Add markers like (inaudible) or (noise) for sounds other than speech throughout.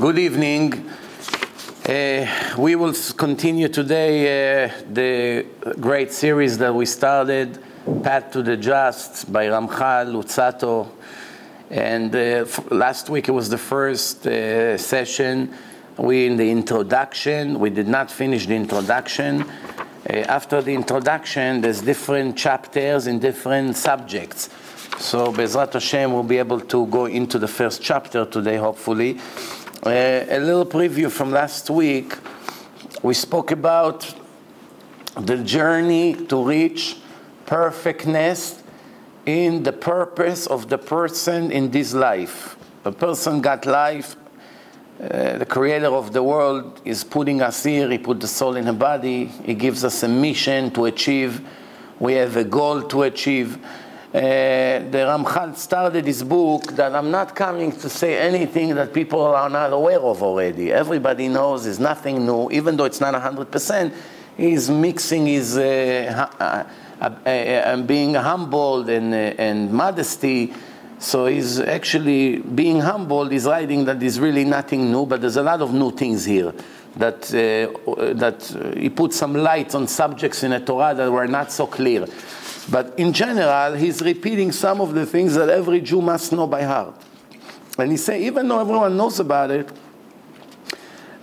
Good evening. Uh, we will continue today uh, the great series that we started, Path to the Just by Ramchal Luzzatto. And uh, f- last week it was the first uh, session. We in the introduction, we did not finish the introduction. Uh, after the introduction, there's different chapters in different subjects. So Bezrat Hashem will be able to go into the first chapter today, hopefully. Uh, a little preview from last week. We spoke about the journey to reach perfectness in the purpose of the person in this life. A person got life. Uh, the creator of the world is putting us here. He put the soul in a body. He gives us a mission to achieve. We have a goal to achieve. Uh, the Ramchal started his book that I'm not coming to say anything that people are not aware of already. Everybody knows it's nothing new, even though it's not 100%. He's mixing his uh, uh, uh, being humble and, and modesty. So he's actually being humble. He's writing that there's really nothing new, but there's a lot of new things here. That, that he put some light on subjects in the Torah that were not so clear. But in general, he's repeating some of the things that every Jew must know by heart. And he say, even though everyone knows about it,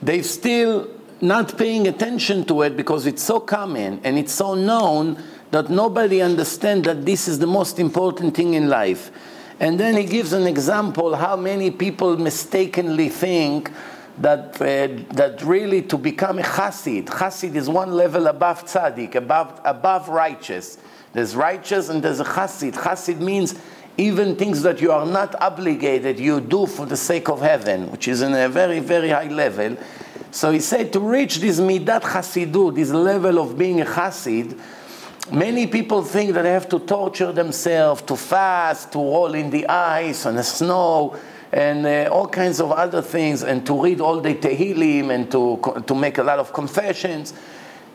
they're still not paying attention to it because it's so common and it's so known that nobody understands that this is the most important thing in life. And then he gives an example how many people mistakenly think that, uh, that really to become a chassid, chassid is one level above tzaddik, above, above righteous. There's righteous and there's a chassid. Chassid means even things that you are not obligated, you do for the sake of heaven, which is in a very, very high level. So he said to reach this midat chassidu, this level of being a chassid, many people think that they have to torture themselves, to fast, to roll in the ice and the snow, and uh, all kinds of other things, and to read all the Tehillim and to, to make a lot of confessions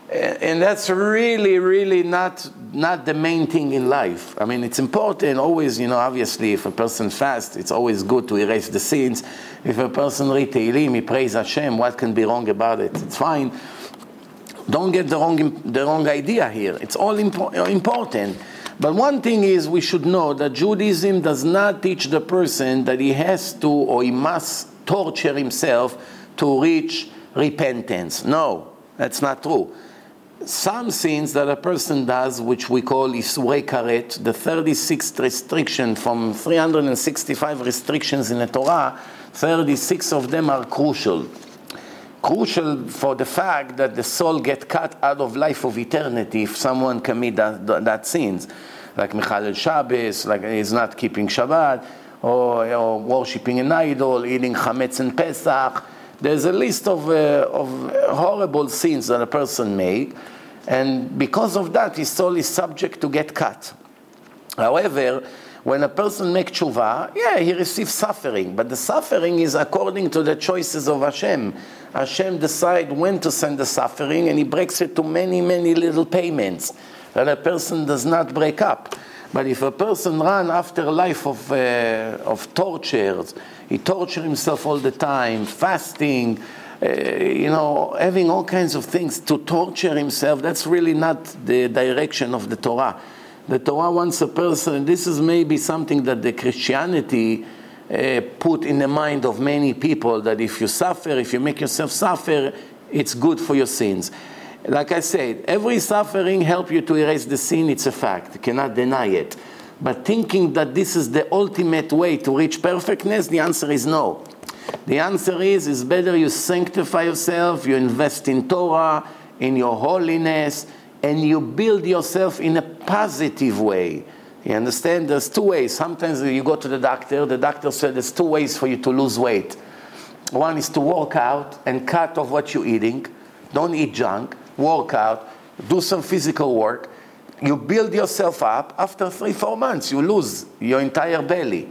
and that's really really not not the main thing in life. I mean it's important always you know obviously if a person fasts it's always good to erase the sins. If a person read Tehillim, he prays Hashem what can be wrong about it? It's fine. Don't get the wrong the wrong idea here. It's all impo- important. But one thing is we should know that Judaism does not teach the person that he has to or he must torture himself to reach repentance. No that's not true some sins that a person does, which we call Isurei Karet, the 36th restriction from 365 restrictions in the Torah, 36 of them are crucial. Crucial for the fact that the soul get cut out of life of eternity if someone commit that, that sins. Like Michal Shabbos, like he's not keeping Shabbat, or, or worshipping an idol, eating Chametz and Pesach, there's a list of, uh, of horrible sins that a person made, and because of that, his soul is subject to get cut. However, when a person makes tshuva, yeah, he receives suffering, but the suffering is according to the choices of Hashem. Hashem decides when to send the suffering, and he breaks it to many, many little payments that a person does not break up. But if a person run after a life of, uh, of tortures, he torture himself all the time, fasting, uh, you know, having all kinds of things to torture himself, that's really not the direction of the Torah. The Torah wants a person, this is maybe something that the Christianity uh, put in the mind of many people that if you suffer, if you make yourself suffer, it's good for your sins. Like I said, every suffering helps you to erase the sin, it's a fact. You cannot deny it. But thinking that this is the ultimate way to reach perfectness, the answer is no. The answer is, it's better you sanctify yourself, you invest in Torah, in your holiness, and you build yourself in a positive way. You understand? There's two ways. Sometimes you go to the doctor, the doctor said there's two ways for you to lose weight. One is to work out and cut off what you're eating. Don't eat junk. Work out. Do some physical work. You build yourself up. After three, four months, you lose your entire belly.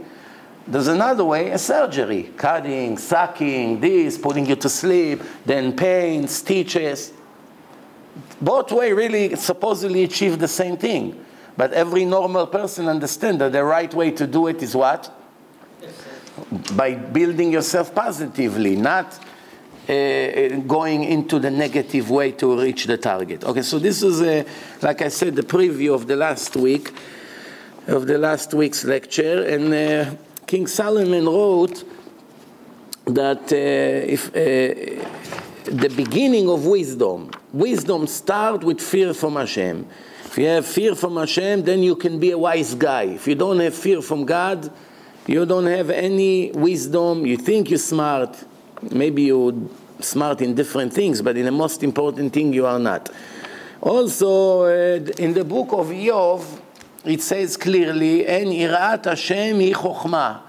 There's another way, a surgery, cutting, sucking, this, putting you to sleep, then pain, stitches. Both way really supposedly achieve the same thing. But every normal person understands that the right way to do it is what? by building yourself positively, not uh, going into the negative way to reach the target. Okay, so this is, uh, like I said, the preview of the last week, of the last week's lecture, and uh, King Solomon wrote that uh, if uh, the beginning of wisdom, wisdom start with fear from Hashem. If you have fear from Hashem, then you can be a wise guy. If you don't have fear from God, you don't have any wisdom. You think you're smart, maybe you're smart in different things, but in the most important thing, you are not. Also, uh, in the book of Yov, it says clearly, "En irat Hashem hi chokhmah."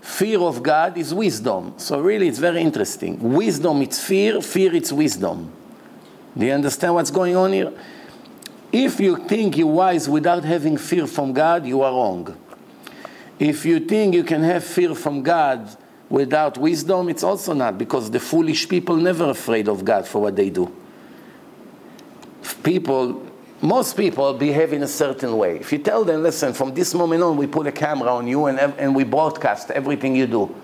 Fear of God is wisdom. So really, it's very interesting. Wisdom, it's fear. Fear, it's wisdom. Do you understand what's going on here? If you think you're wise without having fear from God, you are wrong. If you think you can have fear from God without wisdom, it's also not, because the foolish people never afraid of God for what they do. People, most people behave in a certain way. If you tell them, listen, from this moment on, we put a camera on you and, and we broadcast everything you do.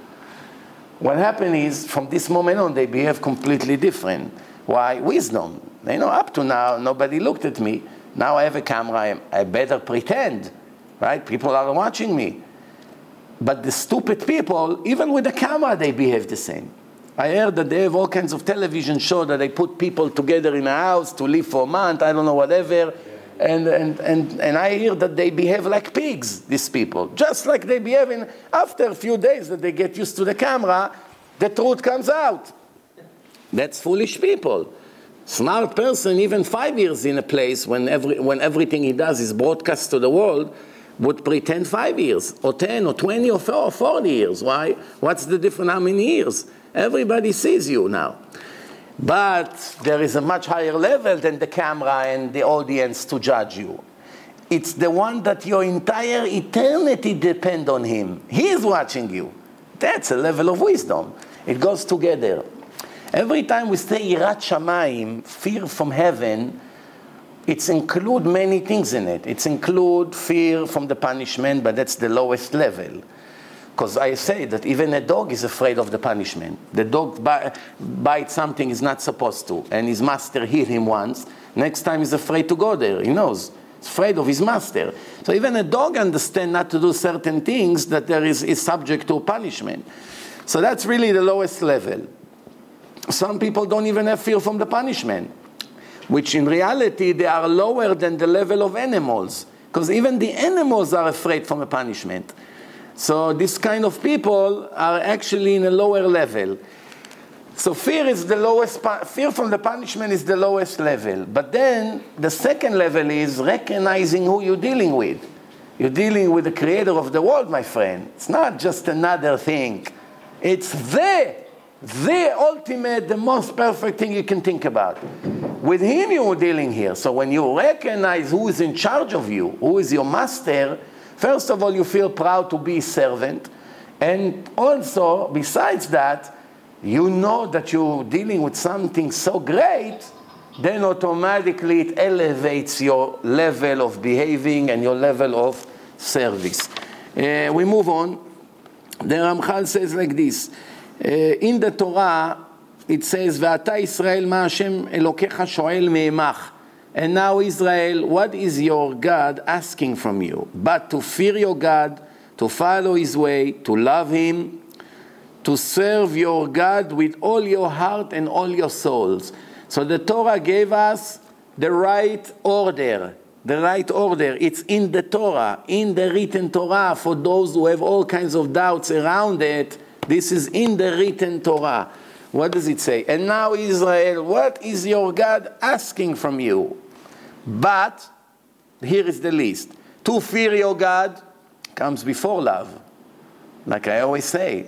What happens is, from this moment on, they behave completely different. Why? Wisdom. You know, up to now, nobody looked at me. Now I have a camera, I better pretend, right? People are watching me. But the stupid people, even with the camera, they behave the same. I heard that they have all kinds of television show that they put people together in a house to live for a month, I don't know, whatever. And, and, and, and I hear that they behave like pigs, these people. Just like they behave in, after a few days that they get used to the camera, the truth comes out. That's foolish people. Smart person, even five years in a place when, every, when everything he does is broadcast to the world, would pretend five years, or 10, or 20, or 40 years. Why? What's the difference? How many years? Everybody sees you now. But there is a much higher level than the camera and the audience to judge you. It's the one that your entire eternity depend on him. He is watching you. That's a level of wisdom. It goes together. Every time we say Yirat Shamayim, fear from heaven, it's include many things in it. It's include fear from the punishment, but that's the lowest level. Because I say that even a dog is afraid of the punishment. The dog bites something he's not supposed to, and his master hit him once. Next time he's afraid to go there. He knows. He's afraid of his master. So even a dog understands not to do certain things that there is, is subject to punishment. So that's really the lowest level. Some people don't even have fear from the punishment which in reality they are lower than the level of animals, because even the animals are afraid from a punishment. So this kind of people are actually in a lower level. So fear is the lowest, fear from the punishment is the lowest level. But then the second level is recognizing who you're dealing with. You're dealing with the creator of the world, my friend. It's not just another thing. It's the, the ultimate, the most perfect thing you can think about. With him you're dealing here. So when you recognize who is in charge of you, who is your master, first of all, you feel proud to be a servant. And also, besides that, you know that you're dealing with something so great, then automatically it elevates your level of behaving and your level of service. Uh, we move on. The Ramchal says like this in the Torah, it says, "Va'ata Israel, ma Hashem Elokecha shoel me'emach." And now, Israel, what is your God asking from you? But to fear your God, to follow His way, to love Him, to serve your God with all your heart and all your souls. So the Torah gave us the right order. The right order. It's in the Torah, in the written Torah for those who have all kinds of doubts around it this is in the written Torah. What does it say? And now, Israel, what is your God asking from you? But, here is the list. To fear your God comes before love. Like I always say,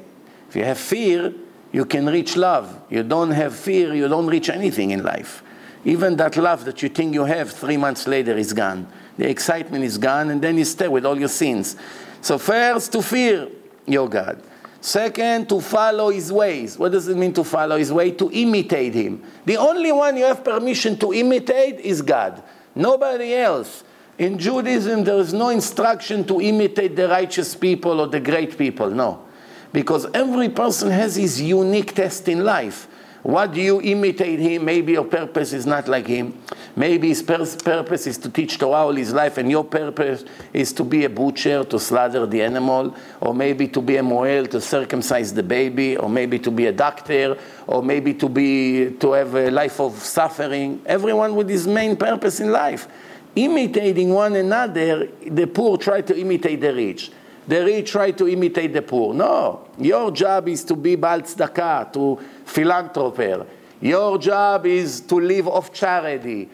if you have fear, you can reach love. You don't have fear, you don't reach anything in life. Even that love that you think you have, three months later is gone. The excitement is gone, and then you stay with all your sins. So, first, to fear your God. Second, to follow his ways. What does it mean to follow his way? To imitate him. The only one you have permission to imitate is God. Nobody else. In Judaism, there is no instruction to imitate the righteous people or the great people. No. Because every person has his unique test in life. What do you imitate him? Maybe your purpose is not like him. Maybe his purpose is to teach Torah all his life, and your purpose is to be a butcher, to slaughter the animal, or maybe to be a moel, to circumcise the baby, or maybe to be a doctor, or maybe to be to have a life of suffering. Everyone with his main purpose in life. Imitating one another, the poor try to imitate the rich the rich try to imitate the poor. No, your job is to be Baal to philanthroper. Your job is to live of charity.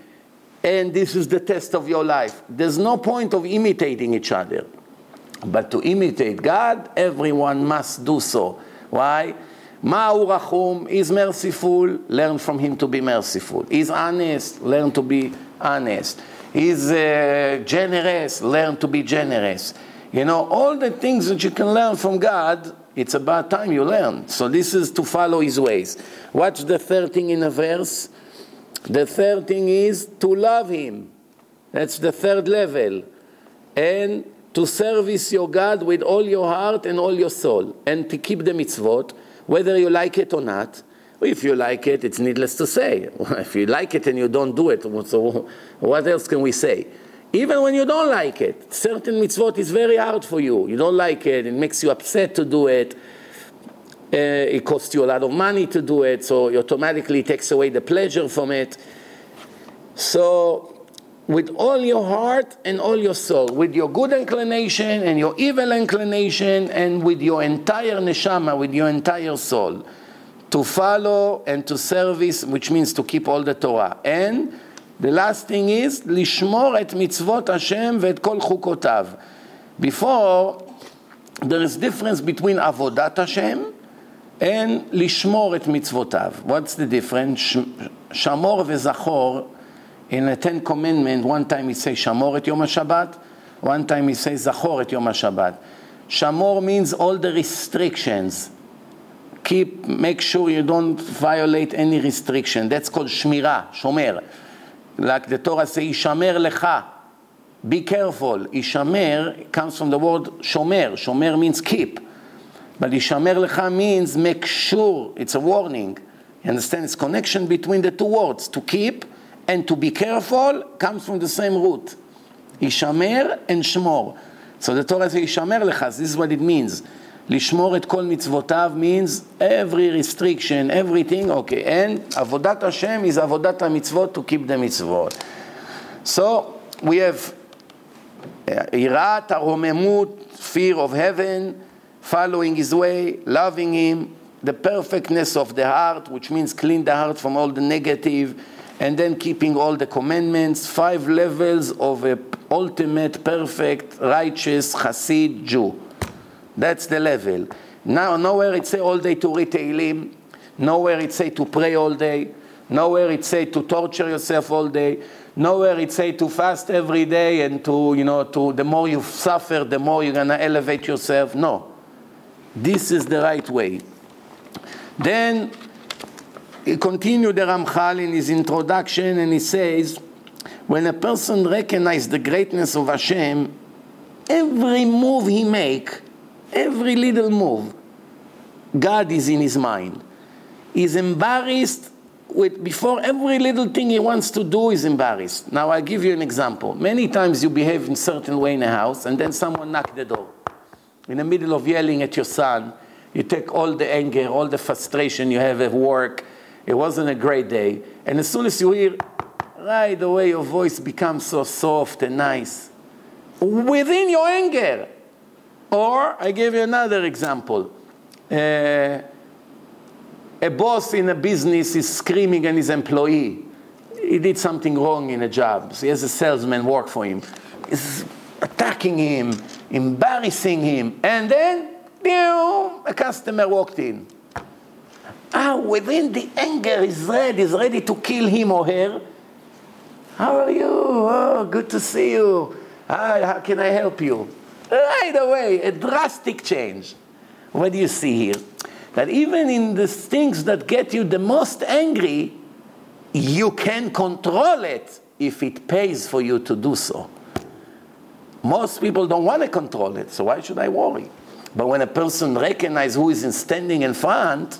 And this is the test of your life. There's no point of imitating each other. But to imitate God, everyone must do so. Why? Ma'u rachum is merciful, learn from him to be merciful. He's honest, learn to be honest. He's uh, generous, learn to be generous. You know, all the things that you can learn from God, it's about time you learn. So this is to follow his ways. What's the third thing in a verse? The third thing is to love him. That's the third level. And to service your God with all your heart and all your soul. And to keep the mitzvot, whether you like it or not. If you like it, it's needless to say. (laughs) If you like it and you don't do it, so what else can we say? Even when you don't like it, certain mitzvot is very hard for you. You don't like it, it makes you upset to do it. Uh, it costs you a lot of money to do it, so it automatically takes away the pleasure from it. So, with all your heart and all your soul, with your good inclination and your evil inclination, and with your entire neshama, with your entire soul, to follow and to service, which means to keep all the Torah. And the last thing is, לשמור את מצוות השם ואת כל חוקותיו. Before, there is difference between עבודת השם and לשמור את מצוותיו. What's the difference? שמור וזכור, in the Ten Commandment, one time it says שמור את יום השבת, one time it says זכור את יום השבת. שמור means all the restrictions. Keep, make sure you don't violate any restriction. That's called שמירה, שומר. like the Torah says, Ishamer lecha. Be careful. Ishamer comes from the word shomer. Shomer means keep. But Ishamer lecha means make sure. It's a warning. You understand? It's connection between the two words. To keep and to be careful comes from the same root. Ishamer and shmor. So the Torah says, Ishamer lecha. This is what it means. לשמור את כל מצוותיו means every restriction, everything, okay. And עבודת השם is עבודת המצוות to keep the מצוות. So we have יראת הרוממות, fear of heaven, following his way, loving him, the perfectness of the heart, which means clean the heart from all the negative, and then keeping all the commandments, five levels of a ultimate, perfect, righteous Hasid Jew. That's the level. Now, nowhere it say all day to read Tehillim, nowhere it say to pray all day, nowhere it say to torture yourself all day, nowhere it say to fast every day and to, you know, to the more you suffer, the more you're gonna elevate yourself. No. This is the right way. Then he continued the Ramchal in his introduction and he says, when a person recognizes the greatness of Hashem, every move he make Every little move, God is in his mind. He's embarrassed with before every little thing he wants to do is embarrassed. Now I'll give you an example. Many times you behave in a certain way in a house and then someone knock the door. In the middle of yelling at your son, you take all the anger, all the frustration you have at work. It wasn't a great day. And as soon as you hear, right away your voice becomes so soft and nice. Within your anger, or I give you another example. Uh, a boss in a business is screaming at his employee. He did something wrong in a job. So he has a salesman work for him. He's attacking him, embarrassing him. And then, pew, a customer walked in. Ah, within the anger, is ready, is ready to kill him or her. How are you? Oh, good to see you. Hi, how can I help you? Right away, a drastic change. What do you see here? That even in the things that get you the most angry, you can control it if it pays for you to do so. Most people don't want to control it, so why should I worry? But when a person recognizes who is standing in front,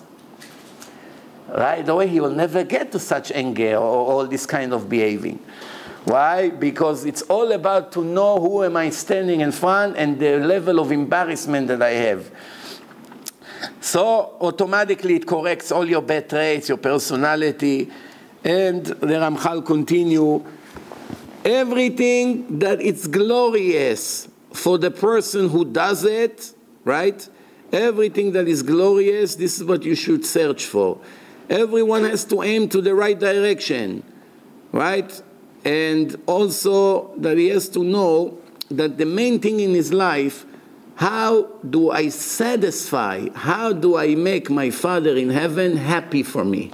right away he will never get to such anger or all this kind of behaving. Why? Because it's all about to know who am I standing in front and the level of embarrassment that I have. So automatically it corrects all your bad traits, your personality, and the Ramchal continue, everything that it's glorious for the person who does it, right? Everything that is glorious, this is what you should search for. Everyone has to aim to the right direction, right? And also that he has to know that the main thing in his life how do I satisfy, how do I make my Father in heaven happy for me?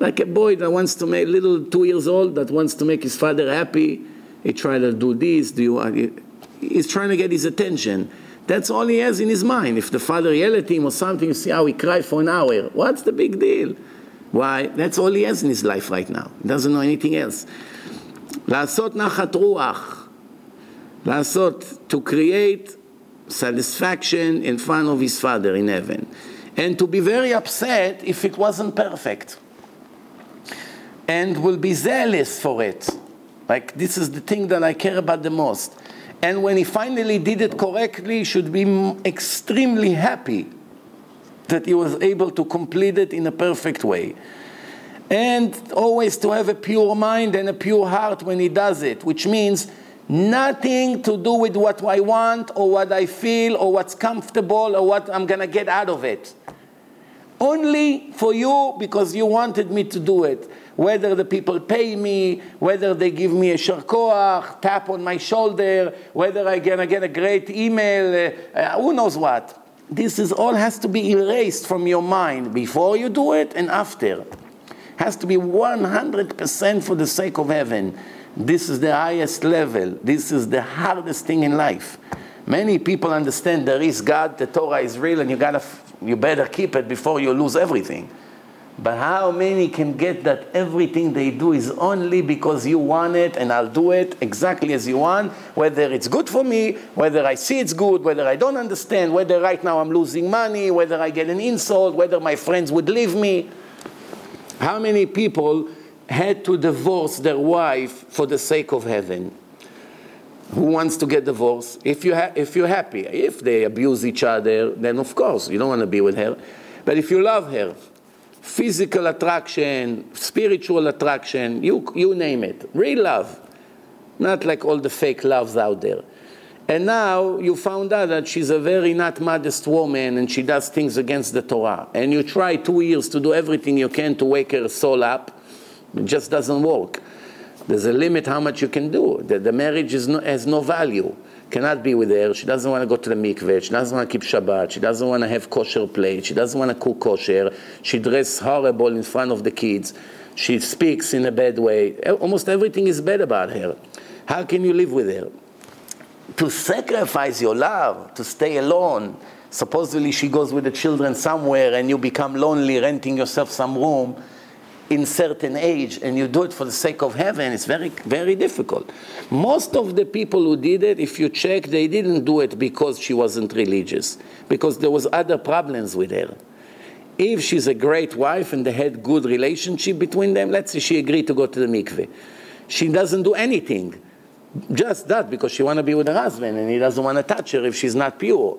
Like a boy that wants to make, little two years old, that wants to make his father happy. He tries to do this, do you, uh, he's trying to get his attention. That's all he has in his mind. If the father yell at him or something, you see how he cry for an hour. What's the big deal? Why? That's all he has in his life right now. He doesn't know anything else. לעשות נחת רוח. לעשות, to create satisfaction in front of his father in heaven. And to be very upset if it wasn't perfect and will be zealous for it. Like, this is the thing that I care about the most. And when he finally did it correctly, he should be extremely happy that he was able to complete it in a perfect way. And always to have a pure mind and a pure heart when he does it, which means nothing to do with what I want or what I feel or what's comfortable or what I'm going to get out of it. Only for you because you wanted me to do it whether the people pay me, whether they give me a sharkoach, tap on my shoulder, whether I'm gonna get a great email, uh, uh, who knows what. This is all has to be erased from your mind before you do it and after. Has to be 100% for the sake of heaven. This is the highest level. This is the hardest thing in life. Many people understand there is God, the Torah is real, and you gotta, you better keep it before you lose everything. But how many can get that everything they do is only because you want it and I'll do it exactly as you want, whether it's good for me, whether I see it's good, whether I don't understand, whether right now I'm losing money, whether I get an insult, whether my friends would leave me. How many people had to divorce their wife for the sake of heaven? Who wants to get divorced? If, you ha- if you're happy, if they abuse each other, then of course you don't want to be with her. But if you love her, physical attraction, spiritual attraction, you, you name it. Real love. Not like all the fake loves out there. And now you found out that she's a very not modest woman and she does things against the Torah. And you try two years to do everything you can to wake her soul up. It just doesn't work. There's a limit how much you can do. The, the marriage no, has no value cannot be with her. She doesn't want to go to the mikveh. She doesn't want to keep Shabbat. She doesn't want to have kosher plate. She doesn't want to cook kosher. She dresses horrible in front of the kids. She speaks in a bad way. Almost everything is bad about her. How can you live with her? To sacrifice your love, to stay alone. Supposedly she goes with the children somewhere and you become lonely renting yourself some room in certain age and you do it for the sake of heaven, it's very, very difficult. Most of the people who did it, if you check, they didn't do it because she wasn't religious, because there was other problems with her. If she's a great wife and they had good relationship between them, let's say she agreed to go to the mikveh. She doesn't do anything, just that because she want to be with her husband and he doesn't want to touch her if she's not pure.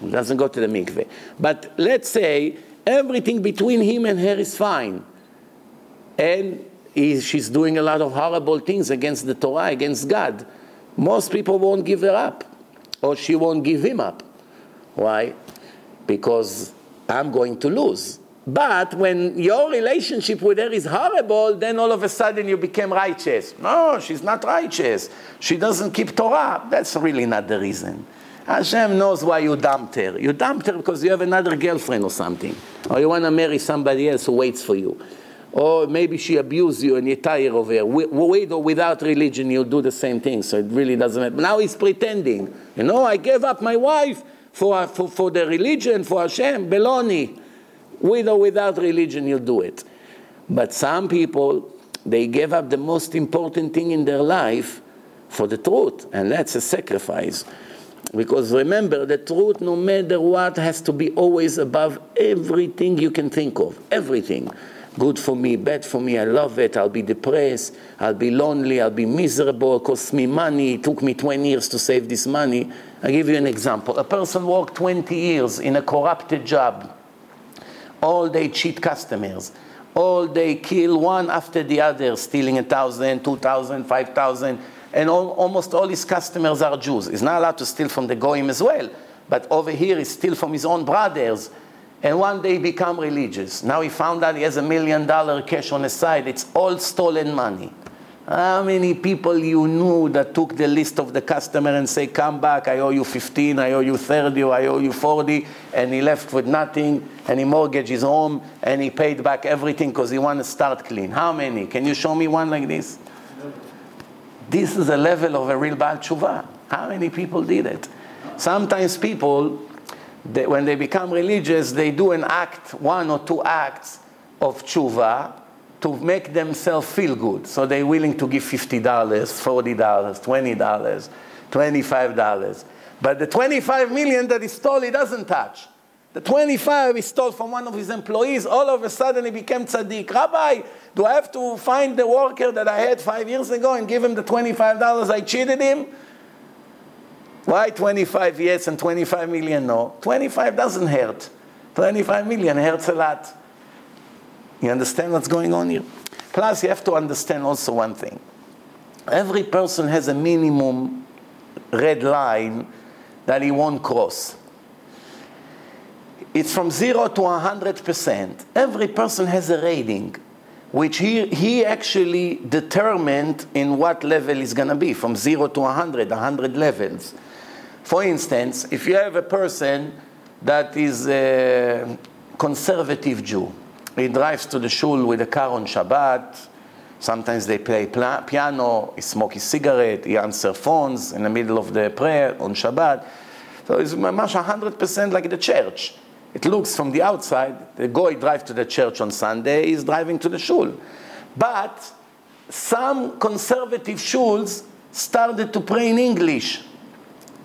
He doesn't go to the mikveh. But let's say everything between him and her is fine and he, she's doing a lot of horrible things against the Torah, against God. Most people won't give her up, or she won't give him up. Why? Because I'm going to lose. But when your relationship with her is horrible, then all of a sudden you become righteous. No, she's not righteous. She doesn't keep Torah. That's really not the reason. Hashem knows why you dumped her. You dumped her because you have another girlfriend or something. Or you want to marry somebody else who waits for you or maybe she abused you and you're tired of her. With or without religion, you'll do the same thing. So it really doesn't matter. Now he's pretending. You know, I gave up my wife for, for, for the religion, for Hashem, Beloni. With or without religion, you'll do it. But some people, they give up the most important thing in their life for the truth, and that's a sacrifice. Because remember, the truth, no matter what, has to be always above everything you can think of. Everything. Good for me, bad for me, I love it, I'll be depressed, I'll be lonely, I'll be miserable, it costs me money, it took me 20 years to save this money. I'll give you an example. A person worked 20 years in a corrupted job. All day cheat customers. All day kill one after the other, stealing a thousand, two thousand, five thousand and all, almost all his customers are Jews. He's not allowed to steal from the Goyim as well, but over here he steals from his own brothers. And one day he become religious. Now he found out he has a million dollar cash on his side. It's all stolen money. How many people you knew that took the list of the customer and say, come back, I owe you 15, I owe you 30, I owe you 40, and he left with nothing, and he mortgaged his home, and he paid back everything because he want to start clean. How many? Can you show me one like this? This is a level of a real Baal Tshuva. How many people did it? Sometimes people, they, when they become religious, they do an act, one or two acts of tshuva to make themselves feel good. So they're willing to give $50, $40, $20, $25. But the 25 million that he stole, he doesn't touch. The 25 he stole from one of his employees. All of a sudden he became tzaddik. Rabbi, do I have to find the worker that I had five years ago and give him the $25 I cheated him? Why 25 yes and 25 million no? 25 doesn't hurt. 25 million hurts a lot. You understand what's going on here? Plus, you have to understand also one thing. Every person has a minimum red line that he won't cross. It's from zero to 100%. Every person has a rating, which he, he actually determined in what level is going to be, from zero to 100, 100 levels. For instance, if you have a person that is a conservative Jew, he drives to the shul with a car on Shabbat, sometimes they play piano, he smokes his cigarette, he answers phones in the middle of the prayer on Shabbat. So it's much 100% like the church. It looks from the outside, the guy drives to the church on Sunday, he's driving to the shul. But some conservative shuls started to pray in English,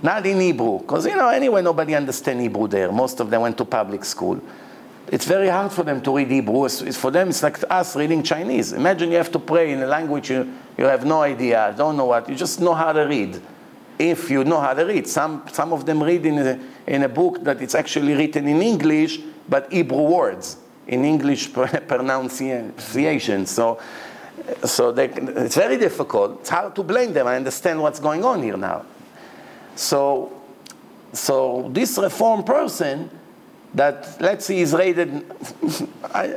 not in Hebrew. Because, you know, anyway, nobody understands Hebrew there. Most of them went to public school. It's very hard for them to read Hebrew. It's, for them, it's like us reading Chinese. Imagine you have to pray in a language you, you have no idea, don't know what, you just know how to read if you know how to read. Some, some of them read in a, in a book that it's actually written in English, but Hebrew words, in English (laughs) pronunciation. So, so they, it's very difficult. It's hard to blame them. I understand what's going on here now. So, so this reform person that, let's say, is rated, (laughs)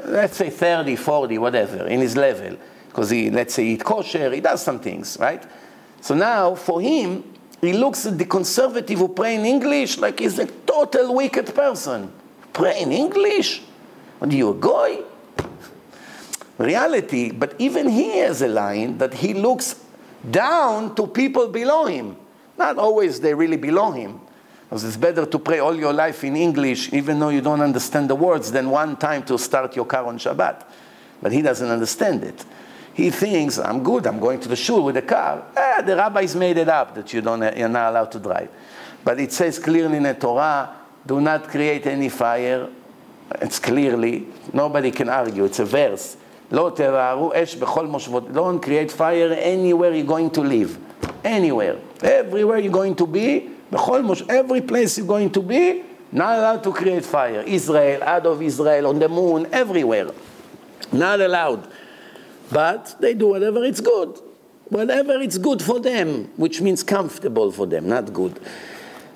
let's say 30, 40, whatever, in his level, because he, let's say, eat kosher, he does some things, right? So now, for him, he looks at the conservative who pray in English like he's a total wicked person. Pray in English? Are you a goy? Reality, but even he has a line that he looks down to people below him. Not always they really below him. Because it's better to pray all your life in English, even though you don't understand the words, than one time to start your car on Shabbat. But he doesn't understand it. He thinks, I'm good, I'm going to the shul with the car. Eh, the rabbis made it up that you don't, you're not allowed to drive. But it says clearly in the Torah, do not create any fire. It's clearly, nobody can argue, it's a verse. Don't create fire anywhere you're going to live. Anywhere. Everywhere you're going to be, every place you're going to be, not allowed to create fire. Israel, out of Israel, on the moon, everywhere. Not allowed. But they do whatever it's good. Whatever it's good for them, which means comfortable for them, not good.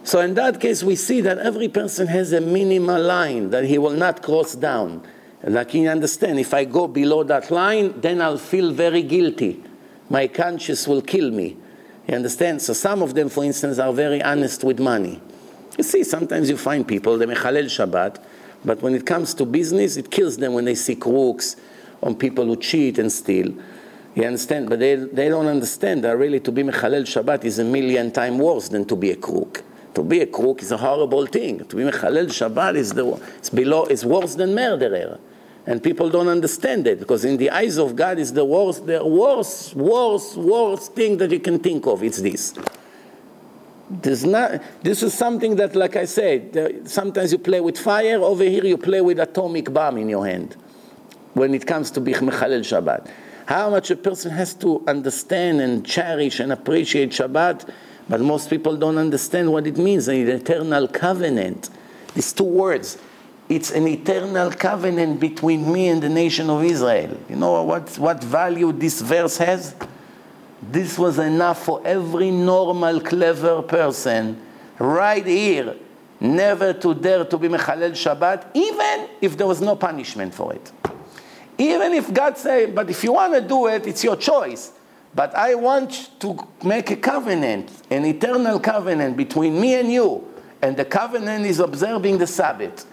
So in that case, we see that every person has a minimal line that he will not cross down. Like you understand, if I go below that line, then I'll feel very guilty. My conscience will kill me. You understand? So some of them, for instance, are very honest with money. You see, sometimes you find people, they mechalel Shabbat, but when it comes to business, it kills them when they see crooks, on people who cheat and steal. You understand? But they, they don't understand that really to be Mechalel Shabbat is a million times worse than to be a crook. To be a crook is a horrible thing. To be Mechalel Shabbat is, the, it's, below, it's worse than murderer. And people don't understand it because in the eyes of God is the worst, the worst, worst, worst thing that you can think of. It's this. There's not, this is something that, like I said, sometimes you play with fire, over here you play with atomic bomb in your hand when it comes to Bich Mechalel Shabbat. How much a person has to understand and cherish and appreciate Shabbat, but most people don't understand what it means, an eternal covenant. These two words, it's an eternal covenant between me and the nation of Israel. You know what, what value this verse has? This was enough for every normal, clever person right here never to dare to be Mechalel Shabbat, even if there was no punishment for it. Even if God said, but if you want to do it, it's your choice. But I want to make a covenant, an eternal covenant between me and you. And the covenant is observing the Sabbath.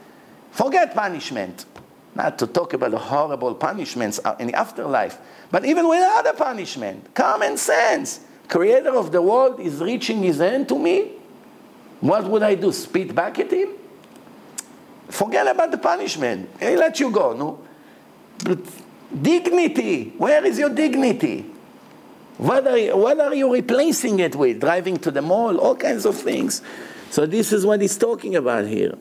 Forget punishment. Not to talk about the horrible punishments in the afterlife. But even without a punishment, common sense. Creator of the world is reaching his hand to me. What would I do? Spit back at him? Forget about the punishment. He let you go, no? But dignity. Where is your dignity? What are, you, what are you replacing it with? Driving to the mall? All kinds of things. So this is what he's talking about here.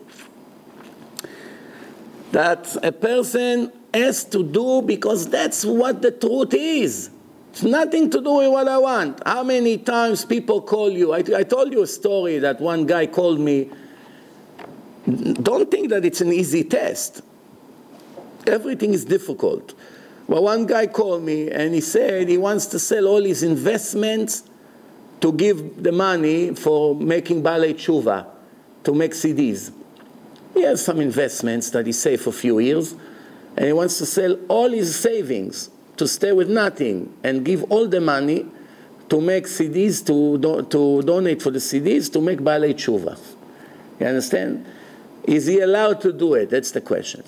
That a person has to do because that's what the truth is. It's nothing to do with what I want. How many times people call you? I, I told you a story that one guy called me. Don't think that it's an easy test. Everything is difficult. Well, one guy called me and he said he wants to sell all his investments to give the money for making balei tshuva, to make CDs. He has some investments that he saved for a few years, and he wants to sell all his savings to stay with nothing and give all the money to make CDs, to, do, to donate for the CDs, to make ballet tshuva. You understand? Is he allowed to do it? That's the question.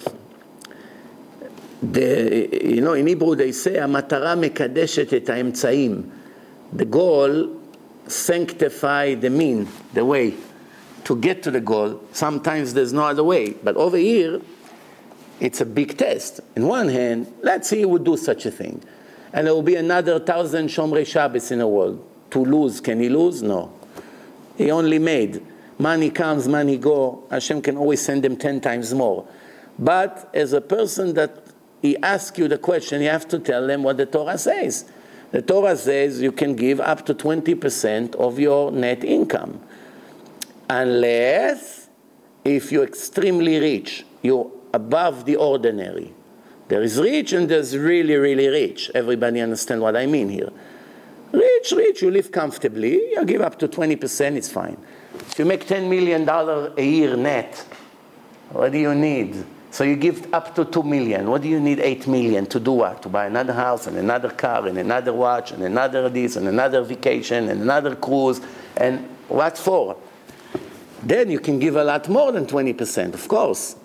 The, you know, in Hebrew they say, המטרה מקדשת את האמצעים. The goal sanctify the mean, the way. To get to the goal, sometimes there's no other way. But over here, it's a big test. In one hand, let's see who would do such a thing. And there will be another thousand Shomrei Shabbos in the world. To lose, can he lose? No. He only made. Money comes, money go. Hashem can always send them ten times more. But as a person that he asks you the question, you have to tell them what the Torah says. The Torah says you can give up to 20% of your net income. Unless if you're extremely rich, you're above the ordinary. There is rich and there's really, really rich. Everybody understand what I mean here. Rich, rich, you live comfortably, you give up to 20%, it's fine. If you make $10 million a year net, what do you need? So you give up to two million. What do you need eight million to do what? To buy another house and another car and another watch and another this and another vacation and another cruise and what for? Then you can give a lot more than 20%, of course.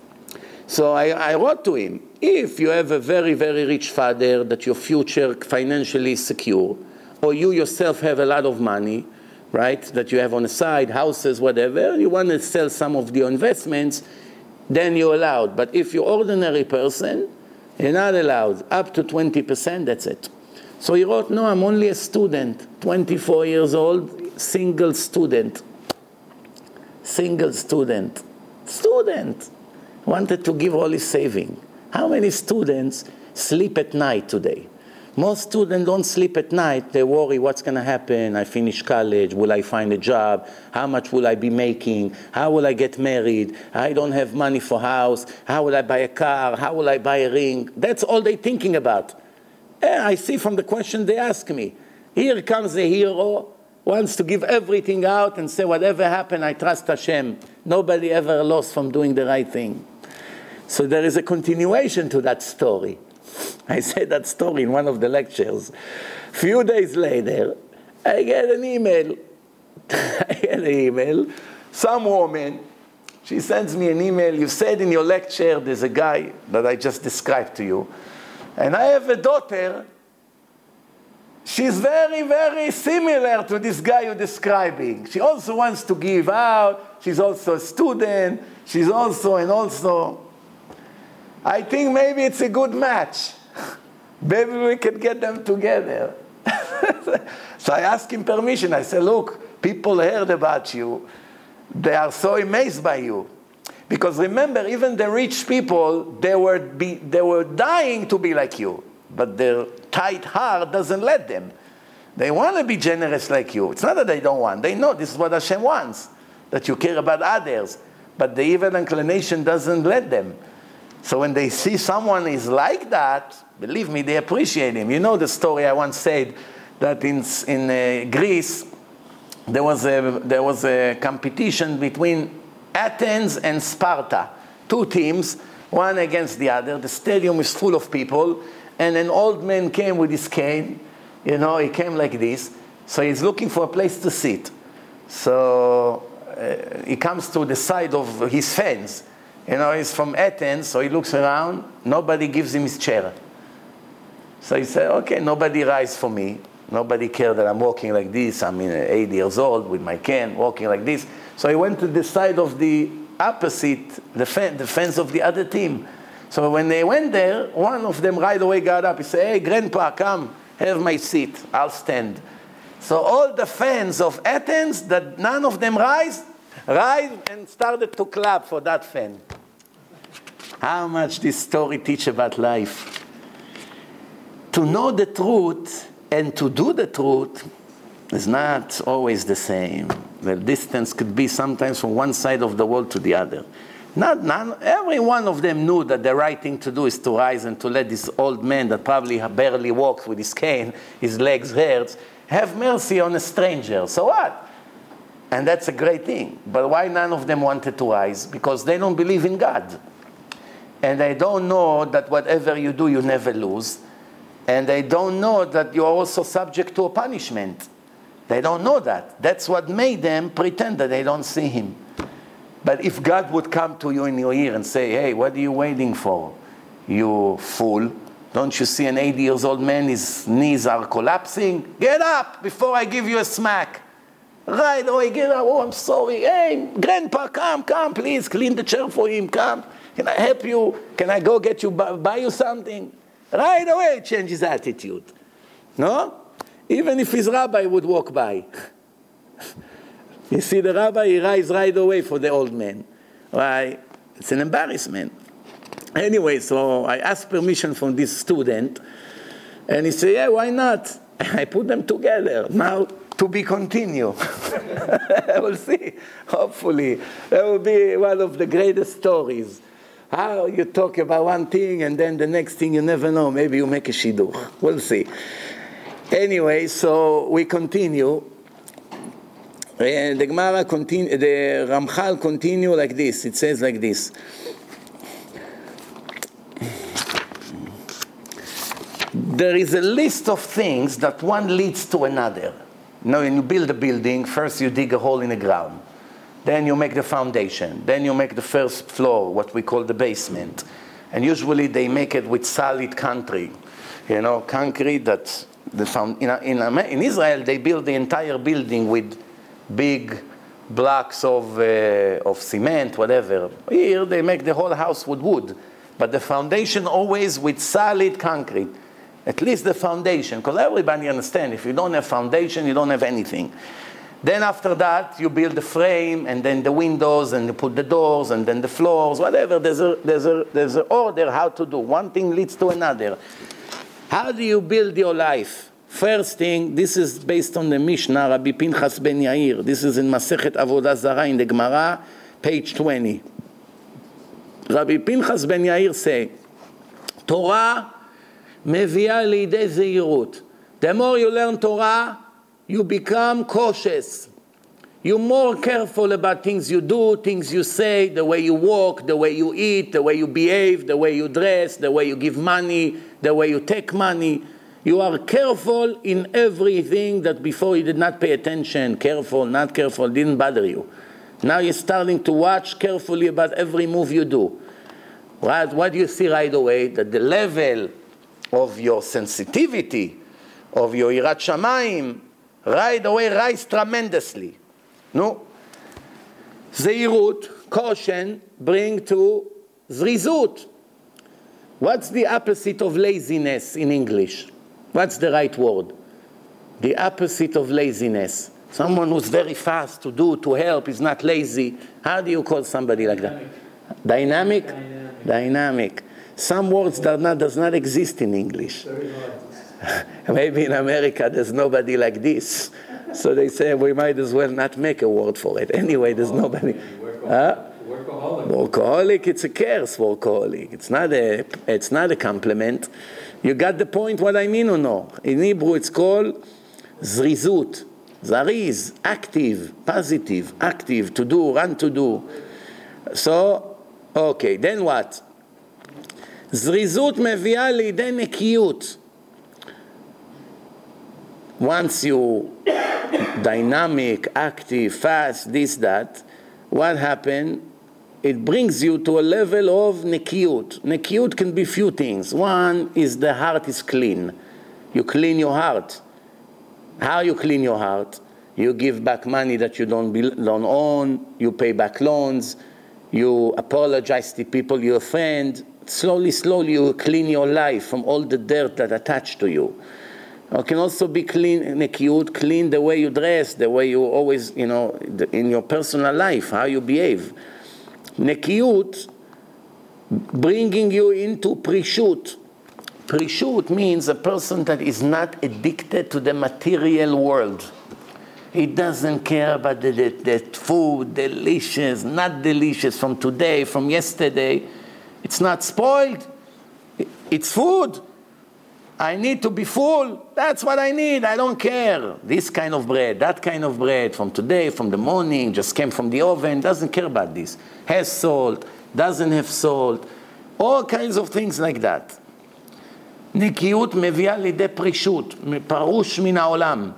So I, I wrote to him, if you have a very, very rich father that your future financially is secure, or you yourself have a lot of money, right, that you have on the side, houses, whatever, you want to sell some of your investments, then you're allowed. But if you're ordinary person, you're not allowed. Up to 20%, that's it. So he wrote, no, I'm only a student, 24 years old, single student. Single student. Student. Wanted to give all his saving. How many students sleep at night today? Most students don't sleep at night. They worry what's going to happen. I finish college. Will I find a job? How much will I be making? How will I get married? I don't have money for house. How will I buy a car? How will I buy a ring? That's all they're thinking about. And I see from the question they ask me. Here comes the hero, wants to give everything out and say, whatever happened, I trust Hashem. Nobody ever lost from doing the right thing. So there is a continuation to that story. (laughs) I said that story in one of the lectures. Few days later, I get an email. (laughs) I get an email. Some woman, she sends me an email. You said in your lecture there's a guy that I just described to you. And I have a daughter. She's very, very similar to this guy you're describing. She also wants to give out. She's also a student. She's also and also. I think maybe it's a good match. (laughs) Maybe we can get them together. (laughs) so I asked him permission. I said, look, People heard about you. They are so amazed by you. Because remember, even the rich people, they were, be, they were dying to be like you. But their tight heart doesn't let them. They want to be generous like you. It's not that they don't want. They know this is what Hashem wants, that you care about others. But the evil inclination doesn't let them. So when they see someone is like that, believe me, they appreciate him. You know the story I once said that in, in uh, Greece, there was, a, there was a competition between Athens and Sparta. Two teams, one against the other. The stadium is full of people, and an old man came with his cane. You know, he came like this. So he's looking for a place to sit. So uh, he comes to the side of his fence. You know, he's from Athens, so he looks around. Nobody gives him his chair. So he said, okay, nobody rise for me. Nobody care that I'm walking like this. I'm in 80 years old with my cane, walking like this. So he went to the side of the opposite, the, the fence of the other team. So when they went there, one of them right away got up. He said, hey, grandpa, come, have my seat. I'll stand. So all the fans of Athens, that none of them rise, rise and started to clap for that fan. How much this story teach about life. To know the truth and to do the truth is not always the same. The distance could be sometimes from one side of the world to the other. Not none, every one of them knew that the right thing to do is to rise and to let this old man that probably barely walks with his cane, his legs hurts, have mercy on a stranger. So what? And that's a great thing. But why none of them wanted to rise? Because they don't believe in God. And they don't know that whatever you do, you never lose. And they don't know that you're also subject to a punishment. They don't know that. That's what made them pretend that they don't see Him. But if God would come to you in your ear and say, hey, what are you waiting for? You fool. Don't you see an 80 years old man, his knees are collapsing? Get up before I give you a smack. Right away, get up. Oh, I'm sorry. Hey, grandpa, come, come, please, clean the chair for him. Come. Can I help you? Can I go get you, buy you something? Right away, change his attitude. No? Even if his rabbi would walk by. (laughs) you see, the rabbi, he rises right away for the old man. Why? It's an embarrassment. Anyway, so I asked permission from this student, and he said, Yeah, why not? (laughs) I put them together. Now, to be continued. (laughs) we'll see. Hopefully, that will be one of the greatest stories. How you talk about one thing and then the next thing you never know. Maybe you make a shidduch. We'll see. Anyway, so we continue. And the Gemara continue, the Ramchal continue like this. It says like this. There is a list of things that one leads to another. Now, when you build a building, first you dig a hole in the ground. Then you make the foundation. Then you make the first floor, what we call the basement. And usually they make it with solid concrete. You know, concrete that the found, in, in, in Israel, they build the entire building with big blocks of, uh, of cement, whatever. Here, they make the whole house with wood. But the foundation always with solid concrete. At least the foundation, because everybody understands if you don't have foundation, you don't have anything. Then after that, you build the frame, and then the windows, and you put the doors, and then the floors, whatever. There's a, there's a, there's an order how to do. One thing leads to another. How do you build your life? First thing, this is based on the Mishnah, Rabbi Pinchas ben Yair. This is in Masechet Avodah Zarah in the Gemara, page 20. Rabbi Pinchas ben Yair say, Torah מביאה לידי זהירות. The more you learn Torah, you become cautious. You're more careful about things you do, things you say, the way you walk, the way you eat, the way you behave, the way you dress, the way you give money, the way you take money. You are careful in everything that before you did not pay attention, careful, not careful, didn't bother you. Now you're starting to watch carefully about every move you do. What, do you see right away? That the level of your sensitivity, of your irat shamayim, right away rise tremendously. No? Zeirut, caution, bring to zrizut. What's the opposite of laziness in English? What's the right word? The opposite of laziness. Someone who's very fast to do, to help, is not lazy. How do you call somebody like that? Dynamic? Dynamic. Dynamic. Some words that not, does not exist in English. (laughs) Maybe in America there's nobody like this. So they say we might as well not make a word for it. Anyway, there's nobody. Huh? Workaholic. Workaholic, it's a curse, workaholic. It's not a, it's not a compliment. You got the point what I mean or no? In Hebrew it's called zrizut. Zariz, active, positive, active, to do, run to do. So, okay, then what? זריזות מביאה לידי נקיות. Once you (coughs) dynamic, active, fast, this, that, what happened? It brings you to a level of nekiyut. Nekiyut can be few things. One is the heart is clean. You clean your heart. How you clean your heart? You give back money that you don't, don't own. You pay back loans. You apologize to people you offend. Slowly, slowly, you clean your life from all the dirt that attached to you. It can also be clean, nekiyut, clean the way you dress, the way you always, you know, in your personal life, how you behave. Nekiyut, bringing you into prishut. Prishut means a person that is not addicted to the material world. He doesn't care about the, the, the food, delicious, not delicious, from today, from yesterday. It's not spoiled. It's food. I need to be full. That's what I need. I don't care. This kind of bread, that kind of bread from today, from the morning, just came from the oven, doesn't care about this. Has salt, doesn't have salt, all kinds of things like that. נקיות מביאה לידי פרישות, פרוש מן העולם.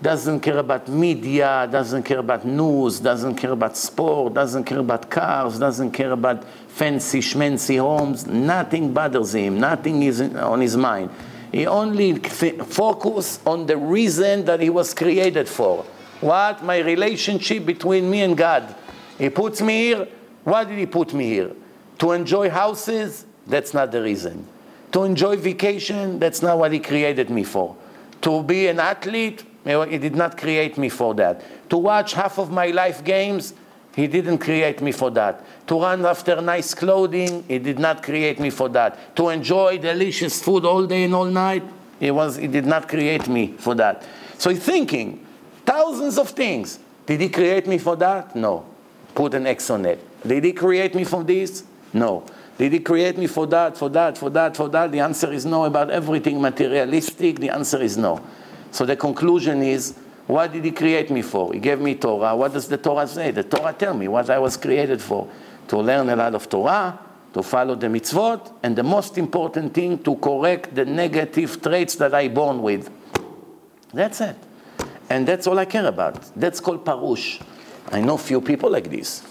Doesn't care about media, doesn't care about news, doesn't care about sport, doesn't care about cars, doesn't care about fancy schmancy homes, nothing bothers him, nothing is on his mind. He only focus on the reason that he was created for. What? My relationship between me and God. He puts me here. Why did he put me here? To enjoy houses? That's not the reason. To enjoy vacation? That's not what he created me for. To be an athlete? He did not create me for that. To watch half of my life games? He didn't create me for that. To run after nice clothing, He did not create me for that. To enjoy delicious food all day and all night, He, was, he did not create me for that. So he's thinking, thousands of things. Did He create me for that? No. Put an X on it. Did He create me for this? No. Did He create me for that, for that, for that, for that? The answer is no. About everything materialistic, the answer is no. So the conclusion is, what did he create me for? He gave me Torah. What does the Torah say? The Torah tell me what I was created for. To learn a lot of Torah, to follow the mitzvot, and the most important thing, to correct the negative traits that I born with. That's it. And that's all I care about. That's called parush. I know few people like this.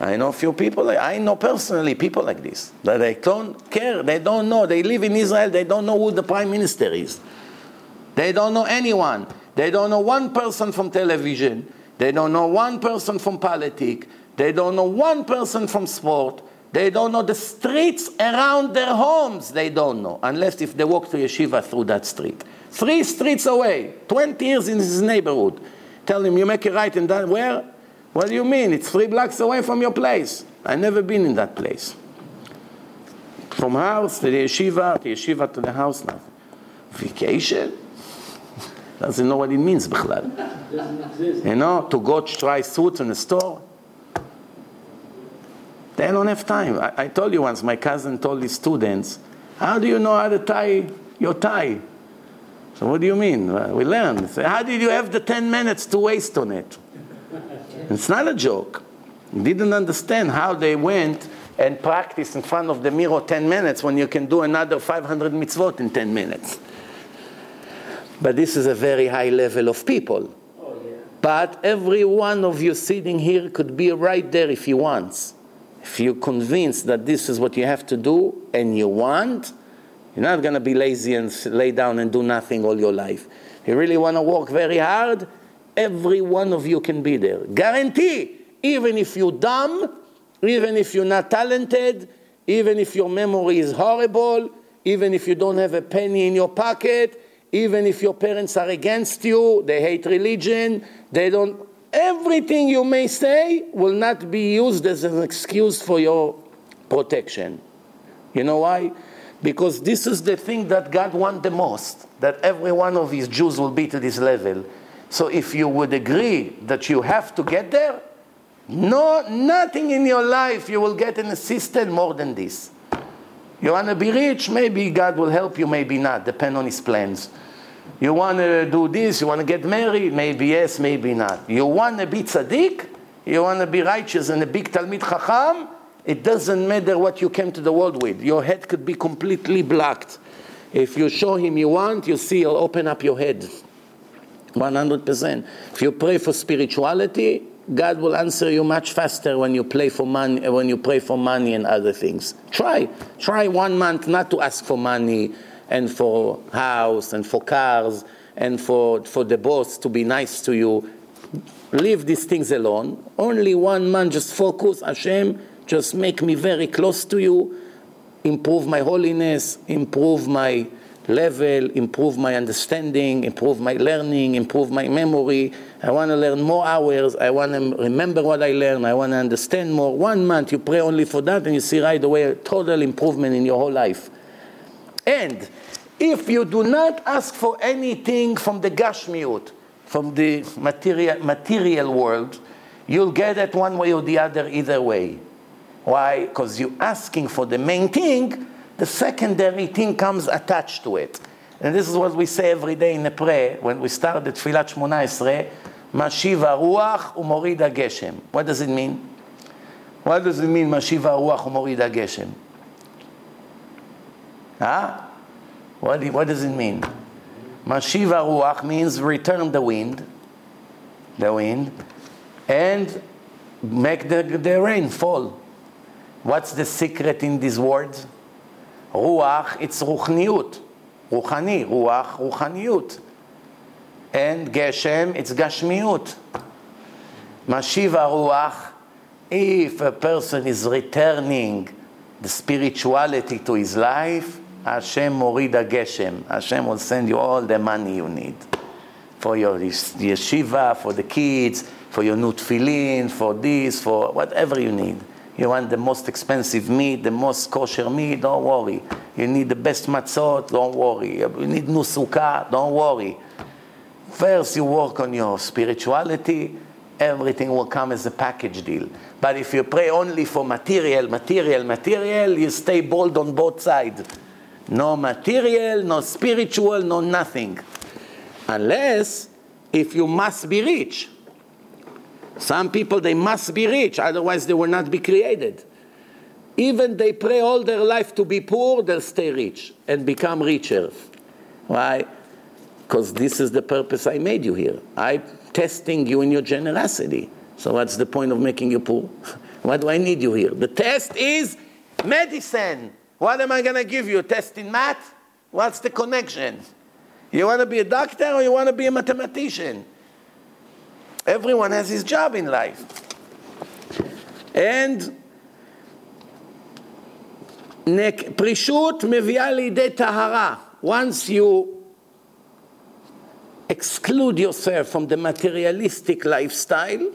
I know few people, like, I know personally people like this, that they don't care, they don't know, they live in Israel, they don't know who the prime minister is. They don't know anyone. They don't know one person from television. They don't know one person from politics. They don't know one person from sport. They don't know the streets around their homes. They don't know, unless if they walk to yeshiva through that street. Three streets away, 20 years in his neighborhood. Tell him, you make a right in that, where? What do you mean? It's three blocks away from your place. i never been in that place. From house to the yeshiva, to yeshiva to the house, nothing. Vacation? doesn't know what it means, Bechlal. You know, to go try suits in the store. They don't have time. I, I told you once, my cousin told his students, How do you know how to tie your tie? So, what do you mean? Well, we learned. So how did you have the 10 minutes to waste on it? It's not a joke. Didn't understand how they went and practiced in front of the mirror 10 minutes when you can do another 500 mitzvot in 10 minutes. But this is a very high level of people. Oh, yeah. But every one of you sitting here could be right there if he wants. If you're convinced that this is what you have to do and you want, you're not going to be lazy and lay down and do nothing all your life. You really want to work very hard, every one of you can be there. Guarantee, even if you're dumb, even if you're not talented, even if your memory is horrible, even if you don't have a penny in your pocket, even if your parents are against you, they hate religion, they don't, everything you may say will not be used as an excuse for your protection. You know why? Because this is the thing that God wants the most, that every one of his Jews will be to this level. So if you would agree that you have to get there, no, nothing in your life you will get an assistant more than this. You want to be rich? Maybe God will help you, maybe not, depend on his plans. You want to do this, you want to get married? Maybe yes, maybe not. You want to be tzaddik? You want to be righteous and a big Talmid Chacham? It doesn't matter what you came to the world with. Your head could be completely blocked. If you show him you want, you see he'll open up your head. 100%. If you pray for spirituality, God will answer you much faster when you play for money when you pray for money and other things. Try. Try one month not to ask for money and for house and for cars and for, for the boss to be nice to you. Leave these things alone. Only one month just focus, Hashem, just make me very close to you, improve my holiness, improve my level, improve my understanding, improve my learning, improve my memory. I want to learn more hours. I want to remember what I learned. I want to understand more. One month, you pray only for that, and you see right away a total improvement in your whole life. And if you do not ask for anything from the Gashmiut, from the material, material world, you'll get it one way or the other either way. Why? Because you're asking for the main thing, the secondary thing comes attached to it. And this is what we say every day in the prayer when we start the Tfilat Shmona Esrei, Mashiv Ruach Umorid Geshem. What does it mean? What does it mean, Mashiv Ruach Umorid Geshem? Huh? What, what does it mean? Mashiv Ruach means return the wind, the wind, and make the, the rain fall. What's the secret in these words? Ruach, it's ruchniut. Ruchani, ruach, ruchaniut. And Geshem, it's gashmiut. Mashiva ruach, if a person is returning the spirituality to his life, Hashem morida geshem. Hashem will send you all the money you need for your yeshiva, for the kids, for your new tefillin, for this, for whatever you need. You want the most expensive meat, the most kosher meat, don't worry. You need the best matzot, don't worry. You need new sukkah, don't worry. First, you work on your spirituality, everything will come as a package deal. But if you pray only for material, material, material, you stay bold on both sides. No material, no spiritual, no nothing. Unless if you must be rich. Some people, they must be rich, otherwise they will not be created. Even they pray all their life to be poor, they'll stay rich and become richer. Why? Because this is the purpose I made you here. I'm testing you in your generosity. So what's the point of making you poor? (laughs) What do I need you here? The test is medicine. What am I going to give you? A test in math? What's the connection? You want to be a doctor or you want to be a mathematician? Everyone has his job in life. And פרישות מביאה לידי טהרה. Once you exclude yourself from the materialistic lifestyle,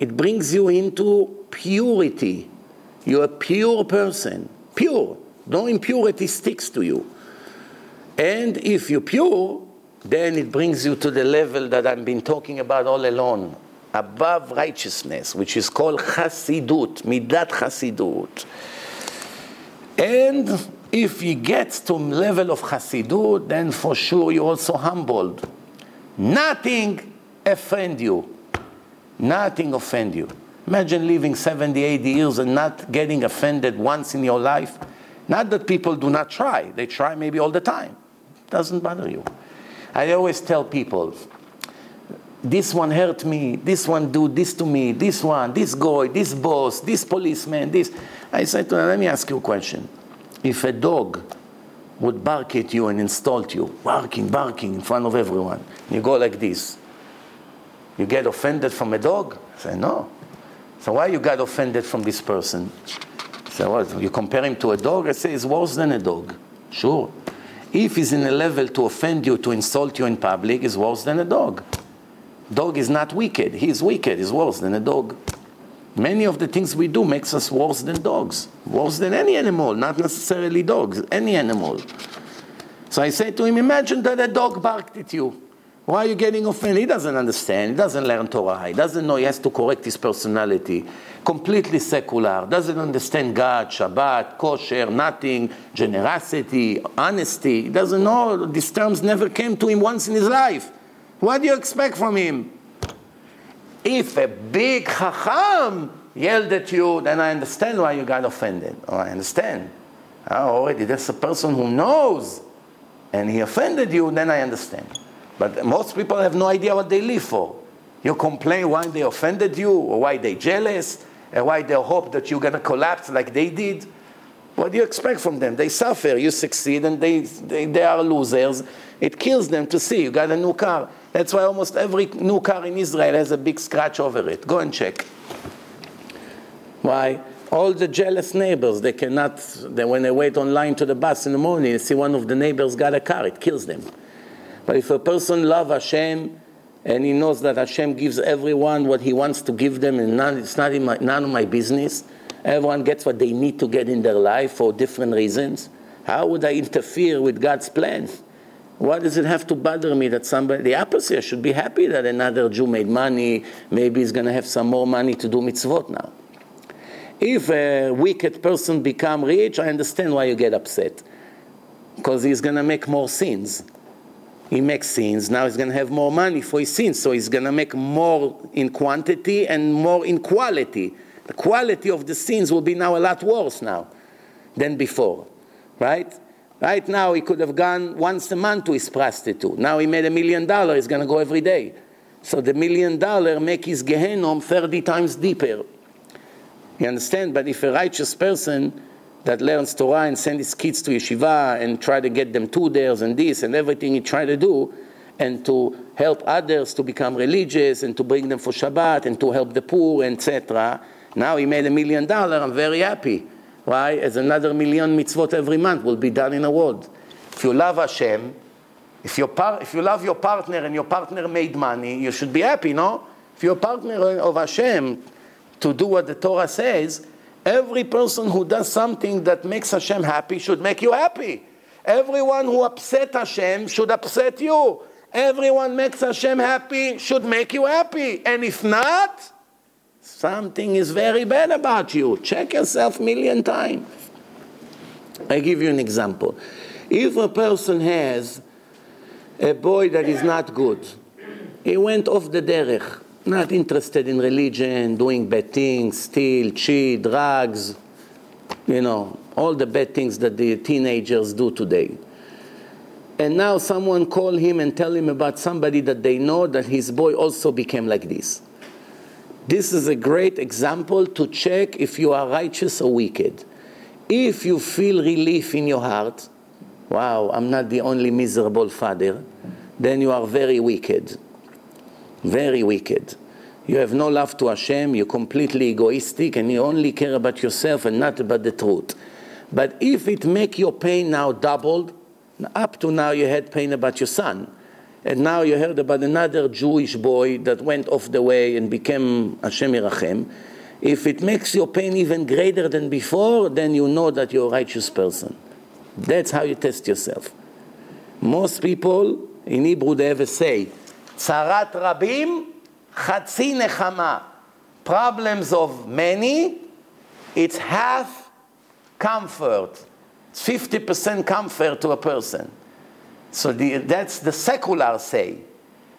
it brings you into purity. You're a pure person. Pure. No impurity sticks to you. And if you're pure, then it brings you to the level that I've been talking about all along, above righteousness, which is called chasidut, midat chasidut. And if he gets to level of chasidut, then for sure you're also humbled. Nothing offend you. Nothing offend you. Imagine living 70, 80 years and not getting offended once in your life. Not that people do not try. They try maybe all the time. Doesn't bother you. I always tell people, this one hurt me, this one do this to me, this one, this guy, this boss, this policeman, this. I said to them, let me ask you a question. If a dog would bark at you and insult you, barking, barking in front of everyone, you go like this, you get offended from a dog? I say, no. So why you got offended from this person? So what, you compare him to a dog? I say, he's worse than a dog. Sure. If he's in a level to offend you, to insult you in public, is worse than a dog. Dog is not wicked. He is wicked. He's worse than a dog. Many of the things we do makes us worse than dogs, worse than any animal, not necessarily dogs, any animal. So I say to him, imagine that a dog barked at you. Why are you getting offended? He doesn't understand. He doesn't learn Torah. He doesn't know he has to correct his personality. Completely secular. Doesn't understand God, Shabbat, kosher, nothing, generosity, honesty. He doesn't know. These terms never came to him once in his life. What do you expect from him? If a big chacham yelled at you, then I understand why you got offended. Oh, I understand. Oh, already, that's a person who knows, and he offended you, then I understand. But most people have no idea what they live for. You complain why they offended you, or why they jealous, and why they hope that you're going to collapse like they did. What do you expect from them? They suffer, you succeed, and they, they, they are losers. It kills them to see you got a new car. That's why almost every new car in Israel has a big scratch over it. Go and check. Why? All the jealous neighbors, they cannot, they, when they wait online to the bus in the morning, they see one of the neighbors got a car, it kills them. But if a person loves Hashem and he knows that Hashem gives everyone what he wants to give them and none, it's not my, none of my business, everyone gets what they need to get in their life for different reasons, how would I interfere with God's plans? Why does it have to bother me that somebody, the opposite, I should be happy that another Jew made money, maybe he's going to have some more money to do mitzvot now. If a wicked person become rich, I understand why you get upset. Because he's going to make more sins he makes sins. Now he's going to have more money for his sins, so he's going to make more in quantity and more in quality. The quality of the sins will be now a lot worse now than before, right? Right now he could have gone once a month to his prostitute. Now he made a million dollars. He's going to go every day. So the million dollar make his Gehenom 30 times deeper. You understand? But if a righteous person that learns Torah and send his kids to yeshiva and try to get them tuders and this and everything he try to do, and to help others to become religious and to bring them for Shabbat and to help the poor, etc. Now he made a million dollars. I'm very happy. Why? As another million mitzvot every month will be done in the world. If you love Hashem, if, your par- if you love your partner and your partner made money, you should be happy, no? If you're a partner of Hashem to do what the Torah says, Every person who does something that makes Hashem happy should make you happy. Everyone who upset Hashem should upset you. Everyone makes Hashem happy should make you happy. And if not, something is very bad about you. Check yourself million times. I give you an example. If a person has a boy that is not good, he went off the derech, not interested in religion, doing bad things, steal, cheat, drugs, you know, all the bad things that the teenagers do today. And now someone call him and tell him about somebody that they know that his boy also became like this. This is a great example to check if you are righteous or wicked. If you feel relief in your heart, wow, I'm not the only miserable father, then you are very wicked very wicked. You have no love to Hashem, you're completely egoistic, and you only care about yourself and not about the truth. But if it make your pain now doubled, up to now you had pain about your son, and now you heard about another Jewish boy that went off the way and became Hashem Irachem, if it makes your pain even greater than before, then you know that you're a righteous person. That's how you test yourself. Most people in Hebrew they have a say, צרת רבים, חצי נחמה. Problems of many, it's half comfort. It's 50% comfort to a person. So the, that's the secular say.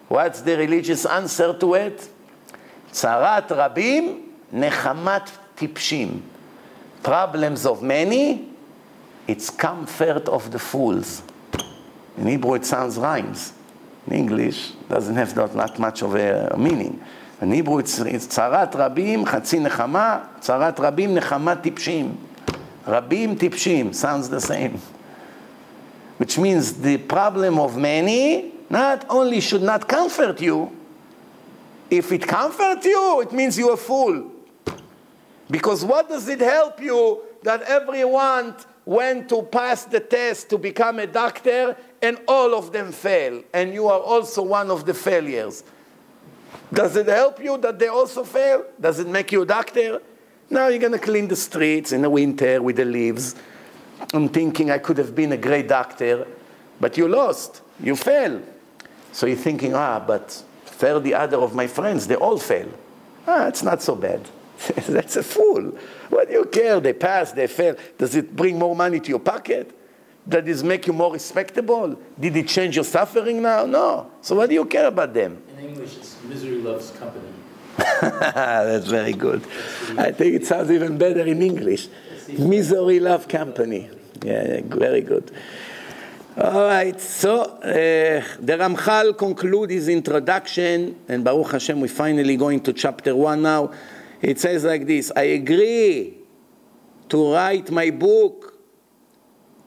What's the religious answer to it? צרת רבים, נחמת טיפשים. Problems of many, it's comfort of the fools. In Hebrew it sounds rhymes. In English, doesn't have not, not much of a meaning. In Hebrew, it's, it's צרת רבים, חצי נחמה, צרת רבים, נחמה טיפשים. רבים טיפשים, sounds the same. Which means the problem of many not only should not comfort you, if it comforts you, it means you're a fool. Because what does it help you that everyone went to pass the test to become a doctor, and all of them fail, and you are also one of the failures. Does it help you that they also fail? Does it make you a doctor? Now you're going to clean the streets in the winter with the leaves. I'm thinking I could have been a great doctor, but you lost. You fail. So you're thinking, ah, but 30 other of my friends, they all fail. Ah, it's not so bad. (laughs) That's a fool. What do you care? They pass, they fail. Does it bring more money to your pocket? Does it make you more respectable? Did it change your suffering now? No. So what do you care about them? In English, it's misery loves company. (laughs) That's very good. I think it sounds even better in English. Misery loves company. Yeah, very good. All right, so uh, the Ramchal conclude his introduction, and Baruch Hashem, we finally going to chapter one now. It says like this I agree to write my book.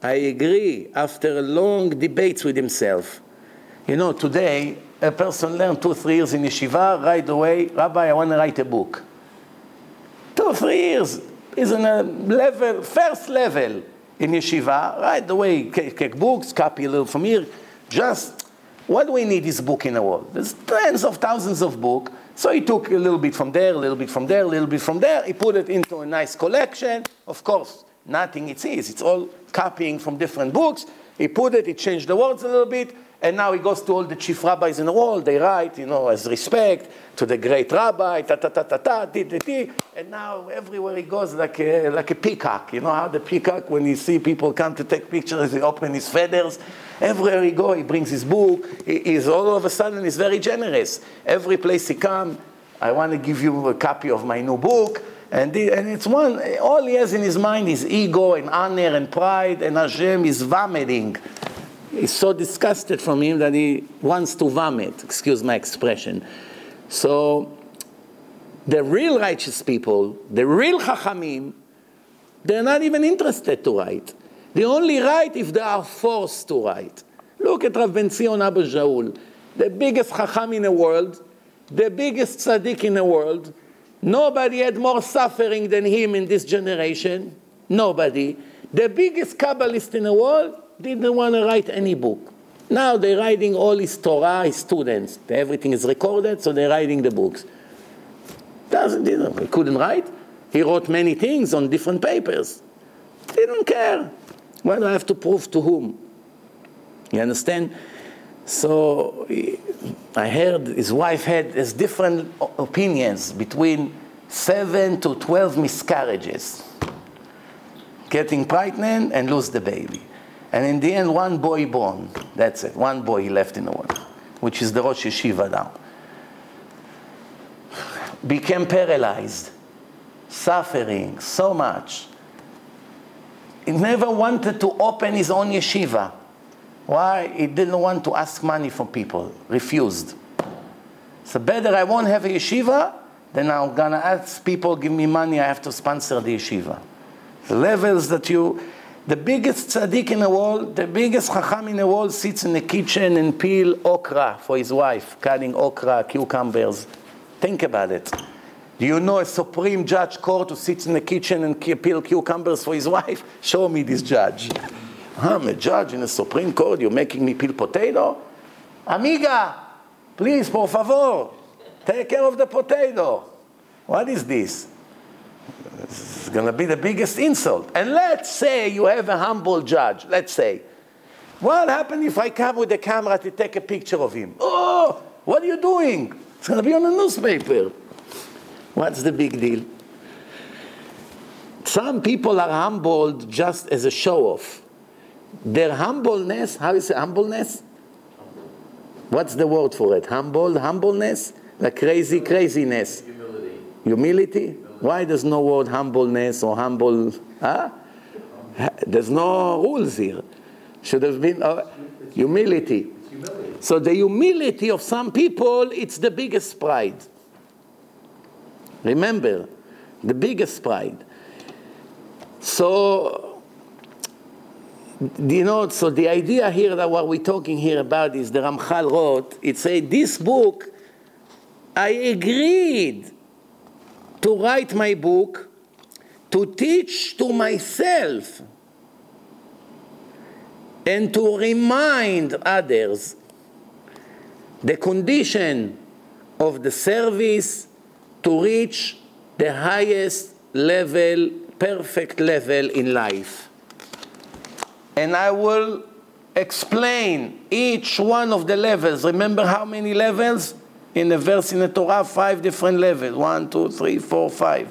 I agree after long debates with himself. You know, today a person learned two, three years in yeshiva, right away, Rabbi, I want to write a book. Two, three years is in a level, first level in yeshiva, right away, take books, copy a little from here. Just, what do we need this book in the world? There's tens of thousands of books. So he took a little bit from there, a little bit from there, a little bit from there. He put it into a nice collection. Of course, nothing it is. It's all copying from different books. He put it, he changed the words a little bit, and now he goes to all the chief rabbis in the world. They write, you know, as respect to the great rabbi, ta ta ta ta ta, ti ti ti. And now everywhere he goes, like a, like a peacock. You know how the peacock, when you see people come to take pictures, he opens his feathers. Everywhere he go, he brings his book. He, he's all of a sudden, he's very generous. Every place he come, I want to give you a copy of my new book. And, the, and it's one, all he has in his mind is ego and honor and pride, and Hashem is vomiting is so disgusted from him that he wants to vomit, excuse my expression. So the real righteous people, the real chachamim, they're not even interested to write. They only write if they are forced to write. Look at Rav Ben Zion Abba Shaul, the biggest chacham in the world, the biggest tzaddik in the world. Nobody had more suffering than him in this generation. Nobody. The biggest Kabbalist in the world, didn't want to write any book. Now they're writing all his Torah, his students. Everything is recorded, so they're writing the books. Doesn't, he couldn't write. He wrote many things on different papers. Didn't care. Do I have to prove to whom? You understand? So I heard his wife had has different opinions between seven to twelve miscarriages, getting pregnant and lose the baby. And in the end, one boy born. That's it. One boy left in the world, which is the Rosh Yeshiva now. Became paralyzed, suffering so much. He never wanted to open his own yeshiva. Why? He didn't want to ask money from people. Refused. So better I won't have a yeshiva than I'm gonna ask people give me money. I have to sponsor the yeshiva. The levels that you the biggest tzaddik in the world, the biggest chacham in the world sits in the kitchen and peel okra for his wife, cutting okra, cucumbers. Think about it. Do you know a supreme judge court who sits in the kitchen and peel cucumbers for his wife? (laughs) Show me this judge. I'm a judge in a supreme court. You're making me peel potato? Amiga, please, por favor, take care of the potato. What is this? It's going to be the biggest insult. And let's say you have a humble judge. Let's say. What happens if I come with a camera to take a picture of him? Oh, what are you doing? It's going to be on the newspaper. What's the big deal? Some people are humbled just as a show off. Their humbleness, how is it humbleness? What's the word for it? Humble, humbleness? The crazy craziness. Humility. Humility? Why there's no word humbleness or humble? Huh? There's no rules here. Should have been uh, humility. Humility. So the humility of some people, it's the biggest pride. Remember, the biggest pride. So, you know, so the idea here that what we're talking here about is the Ramchal wrote, it said, this book, I agreed to write my book, to teach to myself and to remind others the condition of the service to reach the highest level, perfect level in life. And I will explain each one of the levels. Remember how many levels? In the verse in the Torah, five different levels. One, two, three, four, five.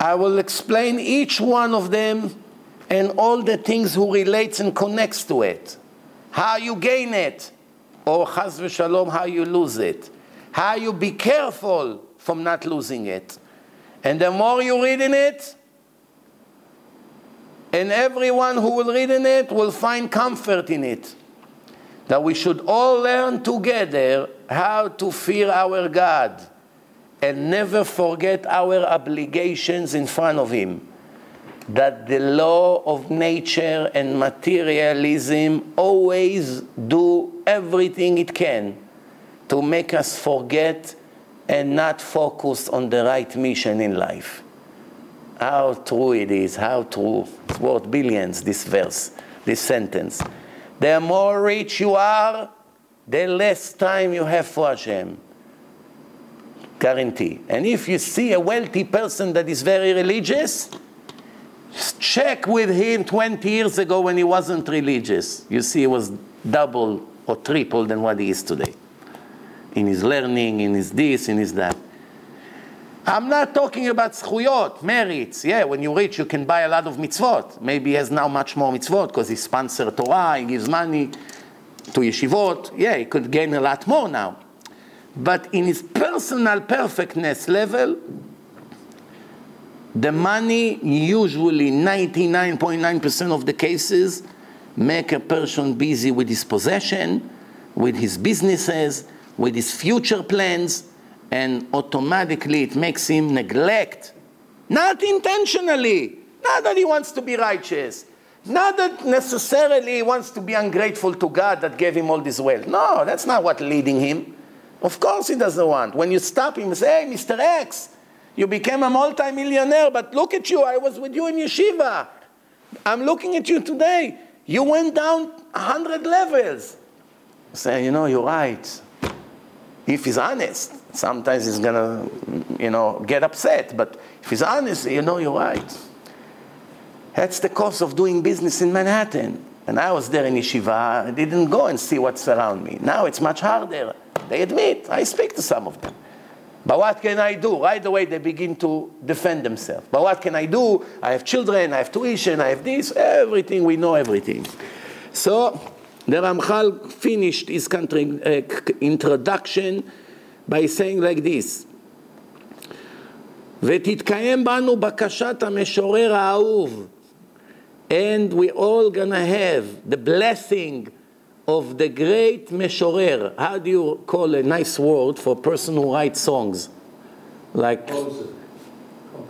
I will explain each one of them and all the things who relates and connects to it. How you gain it, or chas v'shalom, how you lose it. How you be careful from not losing it. And the more you read in it, and everyone who will read in it will find comfort in it. That we should all learn together how to fear our God and never forget our obligations in front of Him. That the law of nature and materialism always do everything it can to make us forget and not focus on the right mission in life. How true it is, how true. It's worth billions, this verse, this sentence. The more rich you are, the less time you have for Hashem. Guarantee. And if you see a wealthy person that is very religious, check with him 20 years ago when he wasn't religious. You see, he was double or triple than what he is today. In his learning, in his this, in his that. I'm not talking about zchuyot, merits. Yeah, when you rich, you can buy a lot of mitzvot. Maybe he has now much more mitzvot because he sponsors Torah, he gives money to yeshivot. Yeah, he could gain a lot more now. But in his personal perfectness level, the money usually 99.9% of the cases make a person busy with his possession, with his businesses, with his future plans, and automatically it makes him neglect, not intentionally, not that he wants to be righteous, not that necessarily he wants to be ungrateful to God that gave him all this wealth. No, that's not what leading him. Of course he doesn't want. When you stop him and say, hey, Mr. X, you became a multimillionaire, but look at you, I was with you in yeshiva. I'm looking at you today. You went down 100 levels. Say, you know, you're right. If he's honest, sometimes he's gonna, you know, get upset. But if he's honest, you know, you're right. That's the cost of doing business in Manhattan. And I was there in yeshiva. I didn't go and see what's around me. Now it's much harder. They admit. I speak to some of them. But what can I do? Right away, they begin to defend themselves. But what can I do? I have children, I have tuition, I have this, everything, we know everything. So, the Ramchal finished his country, uh, introduction by saying like this: ותתקיים בנו בקשת המשורר האהוב, and we all gonna have the blessing of the great משורר. How do you call a nice word for a person who writes songs? Like Composer.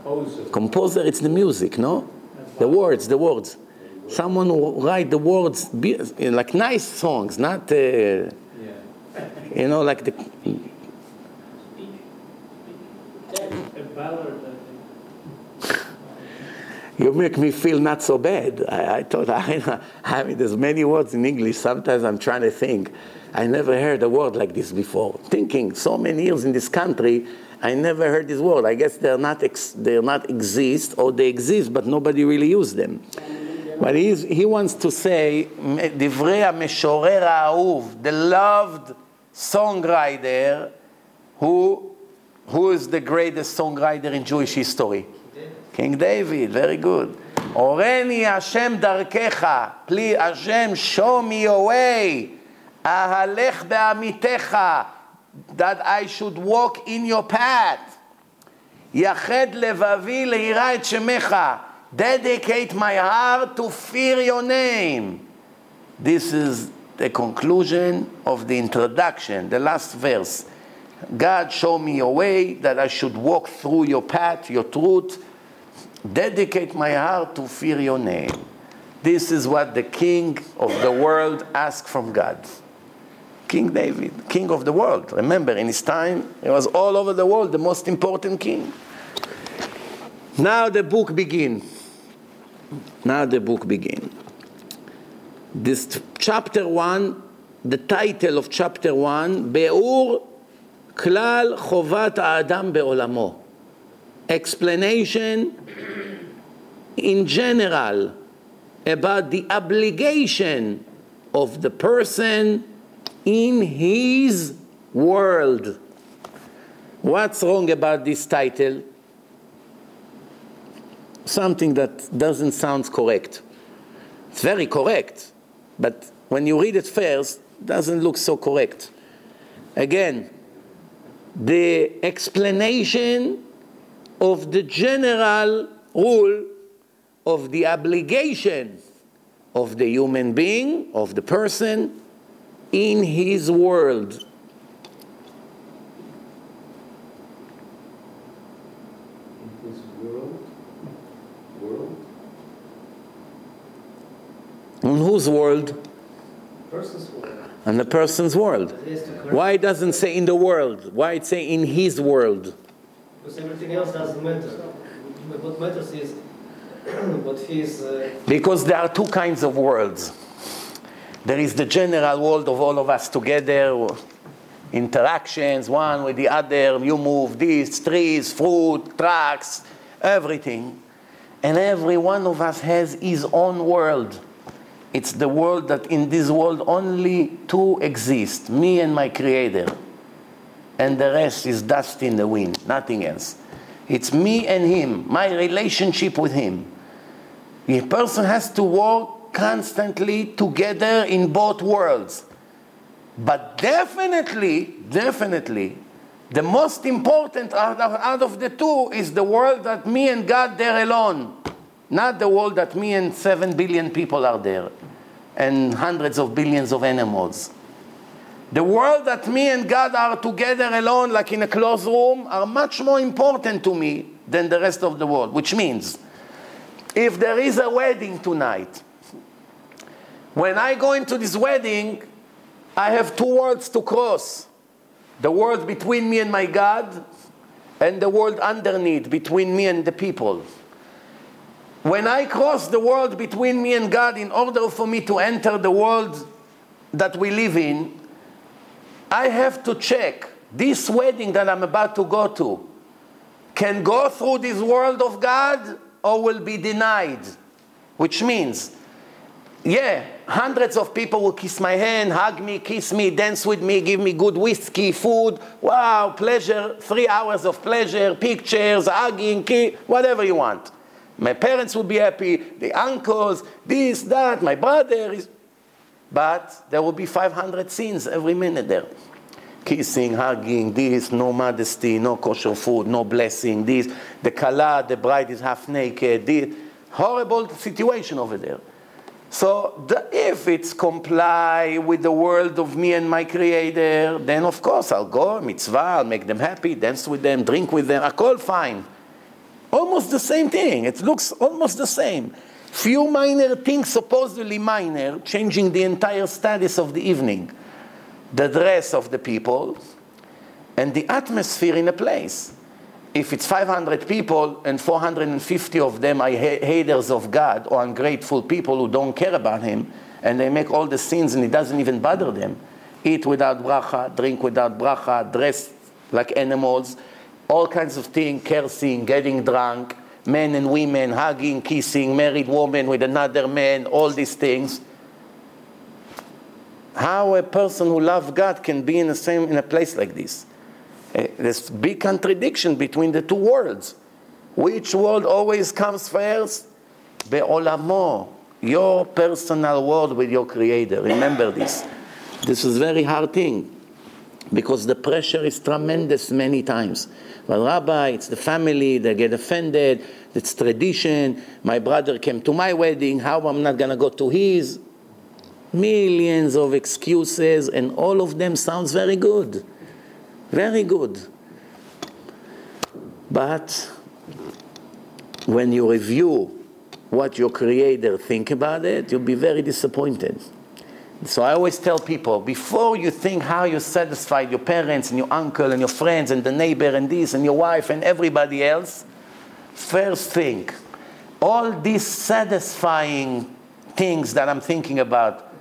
Composer. composer, it's the music, no? The words, the words. Someone who write the words be, like nice songs, not uh, Yeah. you know like the You make me feel not so bad. I, I thought, I, (laughs) I mean, there's many words in English. Sometimes I'm trying to think. I never heard a word like this before. Thinking so many years in this country, I never heard this word. I guess they're not, ex, they're not exist, or they exist, but nobody really use them. But he's, he wants to say, דברי המשורר האהוב, the loved songwriter, who, who is the greatest songwriter in Jewish history? King David, very good. Oreni Hashem darkecha, please Hashem, show me your way. Ahalech be'amitecha, that I should walk in your path. Yached levavi leira et shemecha, dedicate my heart to fear your name. This is the conclusion of the introduction, the last verse. God, show me a way, that I should walk through your path, your truth, dedicate my heart to fear your name. This is what the king of the world asked from God. King David, king of the world. Remember, in his time, he was all over the world, the most important king. Now the book begins. Now the book begins. this chapter 1, the title of chapter 1, Be'ur Klal Chovat Adam Be'olamo. Explanation in general about the obligation of the person in his world. What's wrong about this title? Something that doesn't sound correct. It's very correct, but when you read it first, it doesn't look so correct. Again, the explanation of the general rule of the obligation of the human being, of the person, in his world. In his world, whose world? person's world. In the person's world. It is to correct, Why it doesn't say in the world? Why it say in his world? Because everything else doesn't matter. What matters is (clears throat) what he is. Uh, Because there are two kinds of worlds. There is the general world of all of us together, interactions, one with the other, you move these, trees, fruit, trucks, everything. And every one of us has his own world. It's the world that in this world only two exist me and my Creator. And the rest is dust in the wind, nothing else. It's me and Him, my relationship with Him. A person has to work constantly together in both worlds. But definitely, definitely, the most important out of, out of the two is the world that me and God there alone, not the world that me and seven billion people are there, and hundreds of billions of animals. The world that me and God are together alone, like in a closed room, are much more important to me than the rest of the world, which means if there is a wedding tonight, when I go into this wedding, I have two worlds to cross the world between me and my God, and the world underneath between me and the people. When I cross the world between me and God, in order for me to enter the world that we live in, I have to check this wedding that I'm about to go to can go through this world of God or will be denied. Which means, yeah, hundreds of people will kiss my hand, hug me, kiss me, dance with me, give me good whiskey, food. Wow, pleasure, three hours of pleasure, pictures, hugging, kiss, whatever you want. My parents will be happy, the uncles, this, that, my brother is. But there will be 500 sins every minute there. Kissing, hugging, this, no modesty, no kosher food, no blessing, this. The kala, the bride is half naked, this. Horrible situation over there. So the, if it's comply with the world of me and my creator, then of course I'll go, mitzvah, I'll make them happy, dance with them, drink with them, I call fine. Almost the same thing. It looks almost the same. Few minor things, supposedly minor, changing the entire status of the evening. The dress of the people and the atmosphere in a place. If it's 500 people and 450 of them are ha- haters of God or ungrateful people who don't care about Him, and they make all the sins and it doesn't even bother them, eat without bracha, drink without bracha, dress like animals, all kinds of things, cursing, getting drunk, men and women hugging, kissing, married woman with another man, all these things. How a person who loves God can be in the same in a place like this? Eh, There's big contradiction between the two worlds. Which world always comes first? Be'olamo, your personal world with your Creator. Remember this. This is very hard thing because the pressure is tremendous many times. Well, Rabbi, it's the family, they get offended, it's tradition. My brother came to my wedding, how I'm not gonna go to his? Millions of excuses, and all of them sounds very good. Very good. But when you review what your creator think about it, you'll be very disappointed. So I always tell people before you think how you satisfied your parents and your uncle and your friends and the neighbor and this and your wife and everybody else, first think all these satisfying things that I'm thinking about,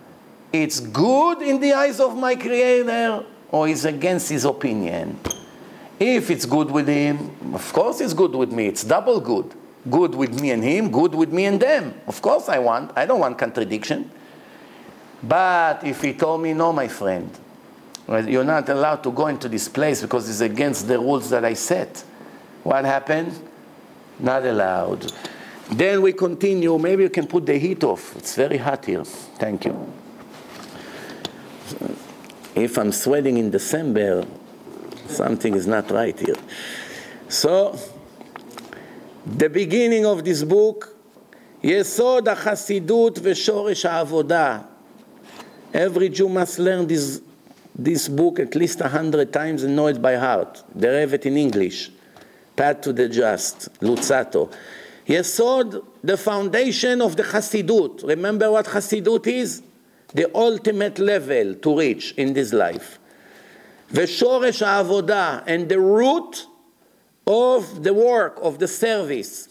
it's good in the eyes of my Creator or is against His opinion. If it's good with Him, of course it's good with me. It's double good. Good with me and Him, good with me and them. Of course I want. I don't want contradiction. But if He told me, no, my friend, you're not allowed to go into this place because it's against the rules that I set. What happened? Not allowed. Then we continue. Maybe you can put the heat off. It's very hot here. Thank you. If I'm sweating in December, something is not right here. So, the beginning of this book, יסוד החסידות ושורש העבודה. Every Jew must learn this, this book at least a hundred times and know it by heart. They have it in English. Path to the Just, Luzzatto. Yesod, the foundation of the Hasidut. Remember what Hasidut is? The ultimate level to reach in this life. ושורש העבודה, and the root of the work, of the service.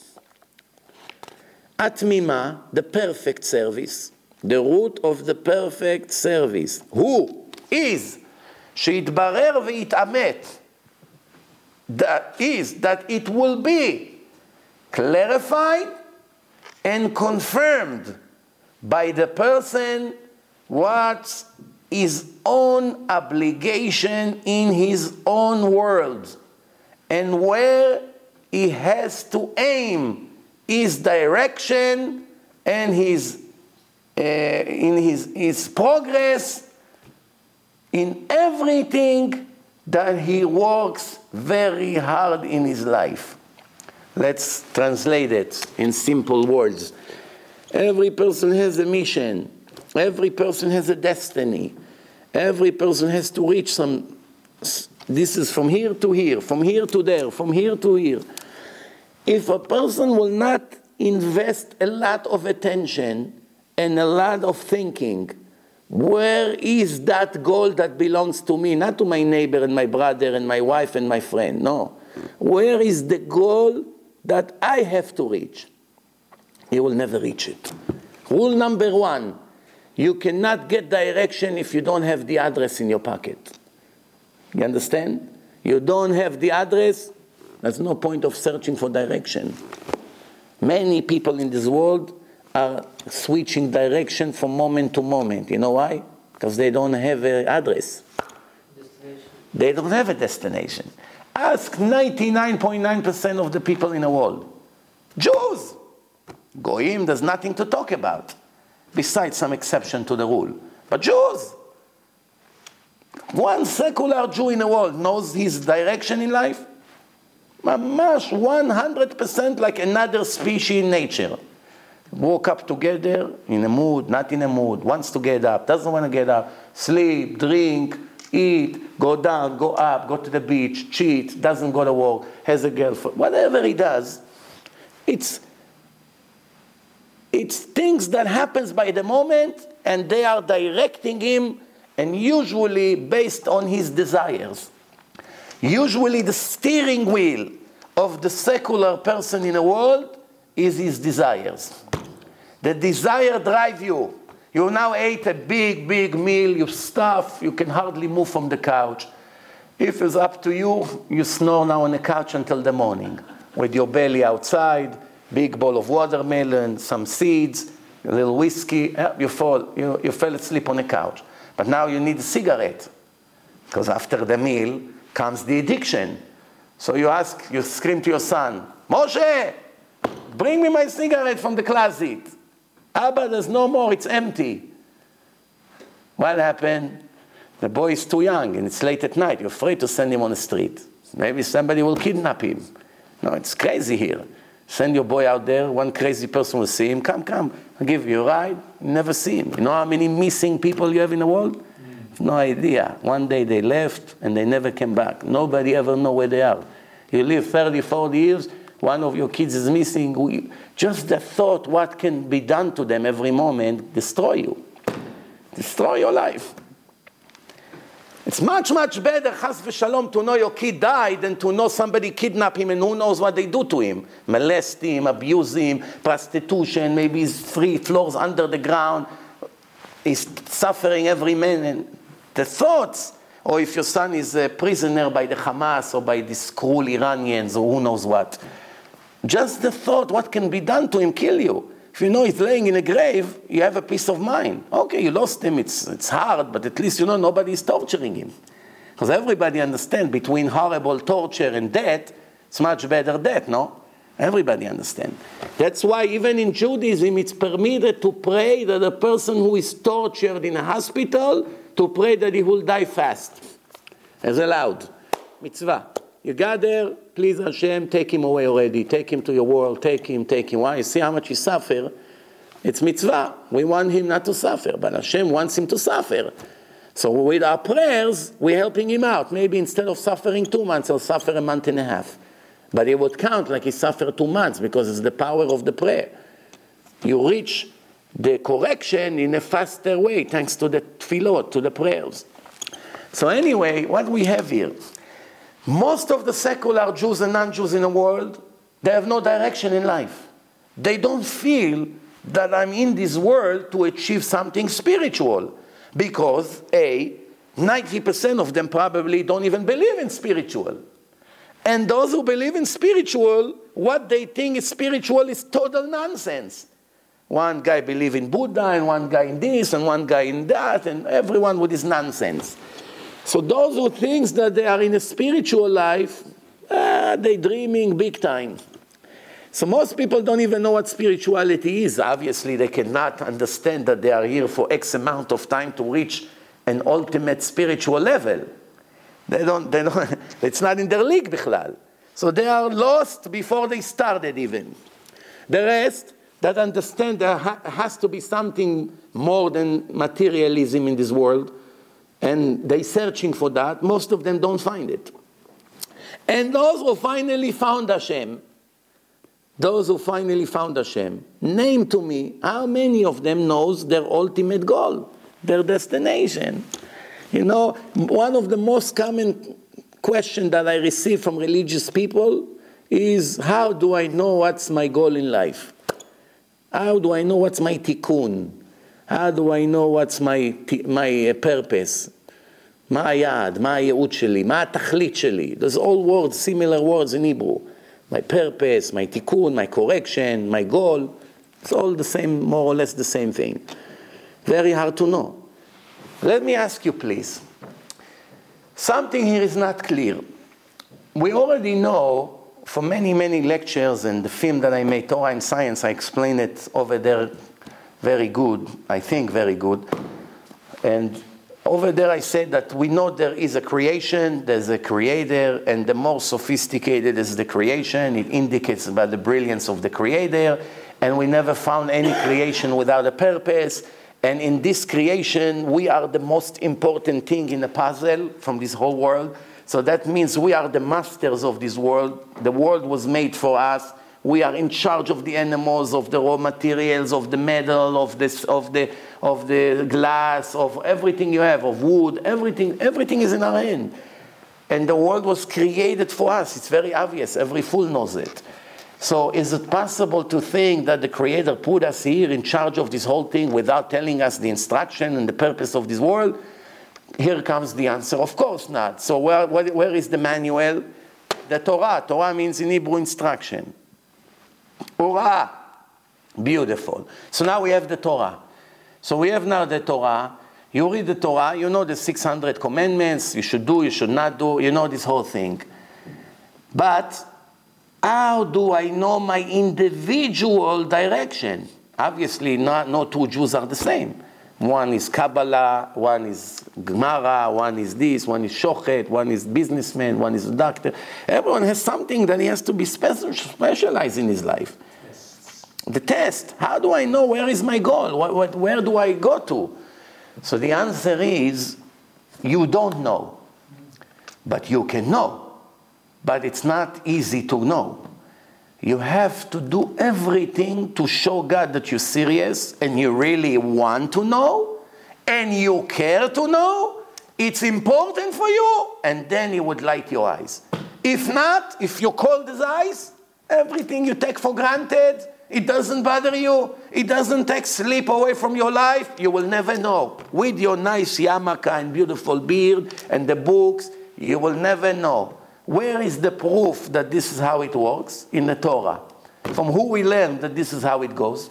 Atmima, the perfect service. The root of the perfect service. Who is שיתברר ויתעמת. That is, that it will be clarified and confirmed by the person what his own obligation in his own world and where he has to aim his direction and his uh, uh, in his, his progress in everything that he works very hard in his life. Let's translate it in simple words. Every person has a mission. Every person has a destiny. Every person has to reach some. This is from here to here, from here to there, from here to here. If a person will not invest a lot of attention and a lot of thinking, where is that goal that belongs to me? Not to my neighbor and my brother and my wife and my friend. No. Where is the goal that I have to reach? You will never reach it. Rule number one you cannot get direction if you don't have the address in your pocket. You understand? You don't have the address, there's no point of searching for direction. Many people in this world are switching direction from moment to moment. You know why? Because they don't have an address. They don't have a destination. Ask 99.9% of the people in the world. Jews! Goyim, there's nothing to talk about, besides some exception to the rule. But Jews! One secular Jew in the world knows his direction in life. Mamash, 100% like another species in nature. Woke up together, in a mood, not in a mood, wants to get up, doesn't want to get up, sleep, drink, eat, go down, go up, go to the beach, cheat, doesn't go to work, has a girlfriend, whatever he does, it's it's things that happens by the moment and they are directing him and usually based on his desires. Usually the steering wheel of the secular person in the world is his desires. The desire drive you. You now ate a big, big meal, you stuff, you can hardly move from the couch. If it's up to you, you snore now on the couch until the morning with your belly outside, big bowl of watermelon, some seeds, a little whiskey, you fall, you, you fell asleep on the couch. But now you need a cigarette because after the meal comes the addiction. So you ask, you scream to your son, Moshe, bring me my cigarette from the closet. Abba, there's no more, it's empty. What happened? The boy is too young and it's late at night. You're afraid to send him on the street. Maybe somebody will kidnap him. No, it's crazy here. Send your boy out there, one crazy person will see him. Come, come, I'll give you a ride. Never see him. You know how many missing people you have in the world? No idea. One day they left and they never came back. Nobody ever know where they are. You live 30, 40 years, one of your kids is missing. Just the thought what can be done to them every moment destroy you. Destroy your life. It's much, much better, chas v'shalom, to know your kid died than to know somebody kidnapped him and who knows what they do to him. Molest him, abuse him, prostitution, maybe he's three floors under the ground. is suffering every minute. The thoughts, or if your son is a prisoner by the Hamas or by these cruel Iranians or who knows what, just the thought, what can be done to him, kill you. If you know he's laying in a grave, you have a peace of mind. Okay, you lost him, it's, it's hard, but at least you know nobody is torturing him. Because everybody understands between horrible torture and death, it's much better death, no? Everybody understands. That's why even in Judaism it's permitted to pray that a person who is tortured in a hospital to pray that he will die fast. As allowed. Mitzvah. You got there, please Hashem, take him away already. Take him to your world. Take him, take him. Why? You see how much he suffer? It's mitzvah. We want him not to suffer, but Hashem wants him to suffer. So with our prayers, we're helping him out. Maybe instead of suffering two months, he'll suffer a month and a half. But it would count like he suffered two months because it's the power of the prayer. You reach the correction in a faster way thanks to the tefillot, to the prayers. So anyway, what we have here, most of the secular Jews and non-Jews in the world, they have no direction in life. They don't feel that I'm in this world to achieve something spiritual because A, 90% of them probably don't even believe in spiritual. And those who believe in spiritual, what they think is spiritual is total nonsense. One guy believe in Buddha, and one guy in this, and one guy in that, and everyone with his nonsense. So those who think that they are in a spiritual life, uh, they dreaming big time. So most people don't even know what spirituality is. Obviously, they cannot understand that they are here for X amount of time to reach an ultimate spiritual level. They don't, they don't, (laughs) it's not in their league bichlal. So they are lost before they started even. The rest that understand there ha- has to be something more than materialism in this world, and they searching for that. Most of them don't find it. And those who finally found Hashem, those who finally found Hashem, name to me how many of them knows their ultimate goal, their destination. You know, one of the most common question that I receive from religious people is how do I know what's my goal in life? How do I know what's my tikkun? How do I know what's my, my purpose? מה היעד? מה הייעוד שלי? מה התכלית שלי? There's all words, similar words in Hebrew. My purpose, my tikkun, my correction, my goal. It's all the same, more or less the same thing. Very hard to know. Let me ask you, please. Something here is not clear. We already know for many, many lectures and the film that I made, Torah and Science, I explain it over there very good, I think very good. And over there I said that we know there is a creation, there's a creator, and the more sophisticated is the creation, it indicates about the brilliance of the creator, and we never found any creation without a purpose. And in this creation, we are the most important thing in the puzzle from this whole world. So that means we are the masters of this world. The world was made for us. We are in charge of the animals, of the raw materials, of the metal, of, this, of, the, of the glass, of everything you have, of wood, everything, everything is in our hand. And the world was created for us. It's very obvious. Every fool knows it. So, is it possible to think that the Creator put us here in charge of this whole thing without telling us the instruction and the purpose of this world? Here comes the answer of course not. So, where, where, where is the manual? The Torah. Torah means in Hebrew instruction. Torah. Beautiful. So now we have the Torah. So we have now the Torah. You read the Torah, you know the 600 commandments, you should do, you should not do, you know this whole thing. But how do I know my individual direction? Obviously, not, no two Jews are the same. One is Kabbalah, one is Gemara, one is this, one is Shochet, one is businessman, one is doctor. Everyone has something that he has to be special, specialized in his life. The test, how do I know where is my goal? What, what, where do I go to? So the answer is you don't know, but you can know but it's not easy to know. You have to do everything to show God that you're serious and you really want to know and you care to know. It's important for you, and then He would light your eyes. If not, if you cold as ice, everything you take for granted, It doesn't bother you. It doesn't take sleep away from your life. You will never know. With your nice yarmulke and beautiful beard and the books, you will never know. Where is the proof that this is how it works? In the Torah. From who we learn that this is how it goes?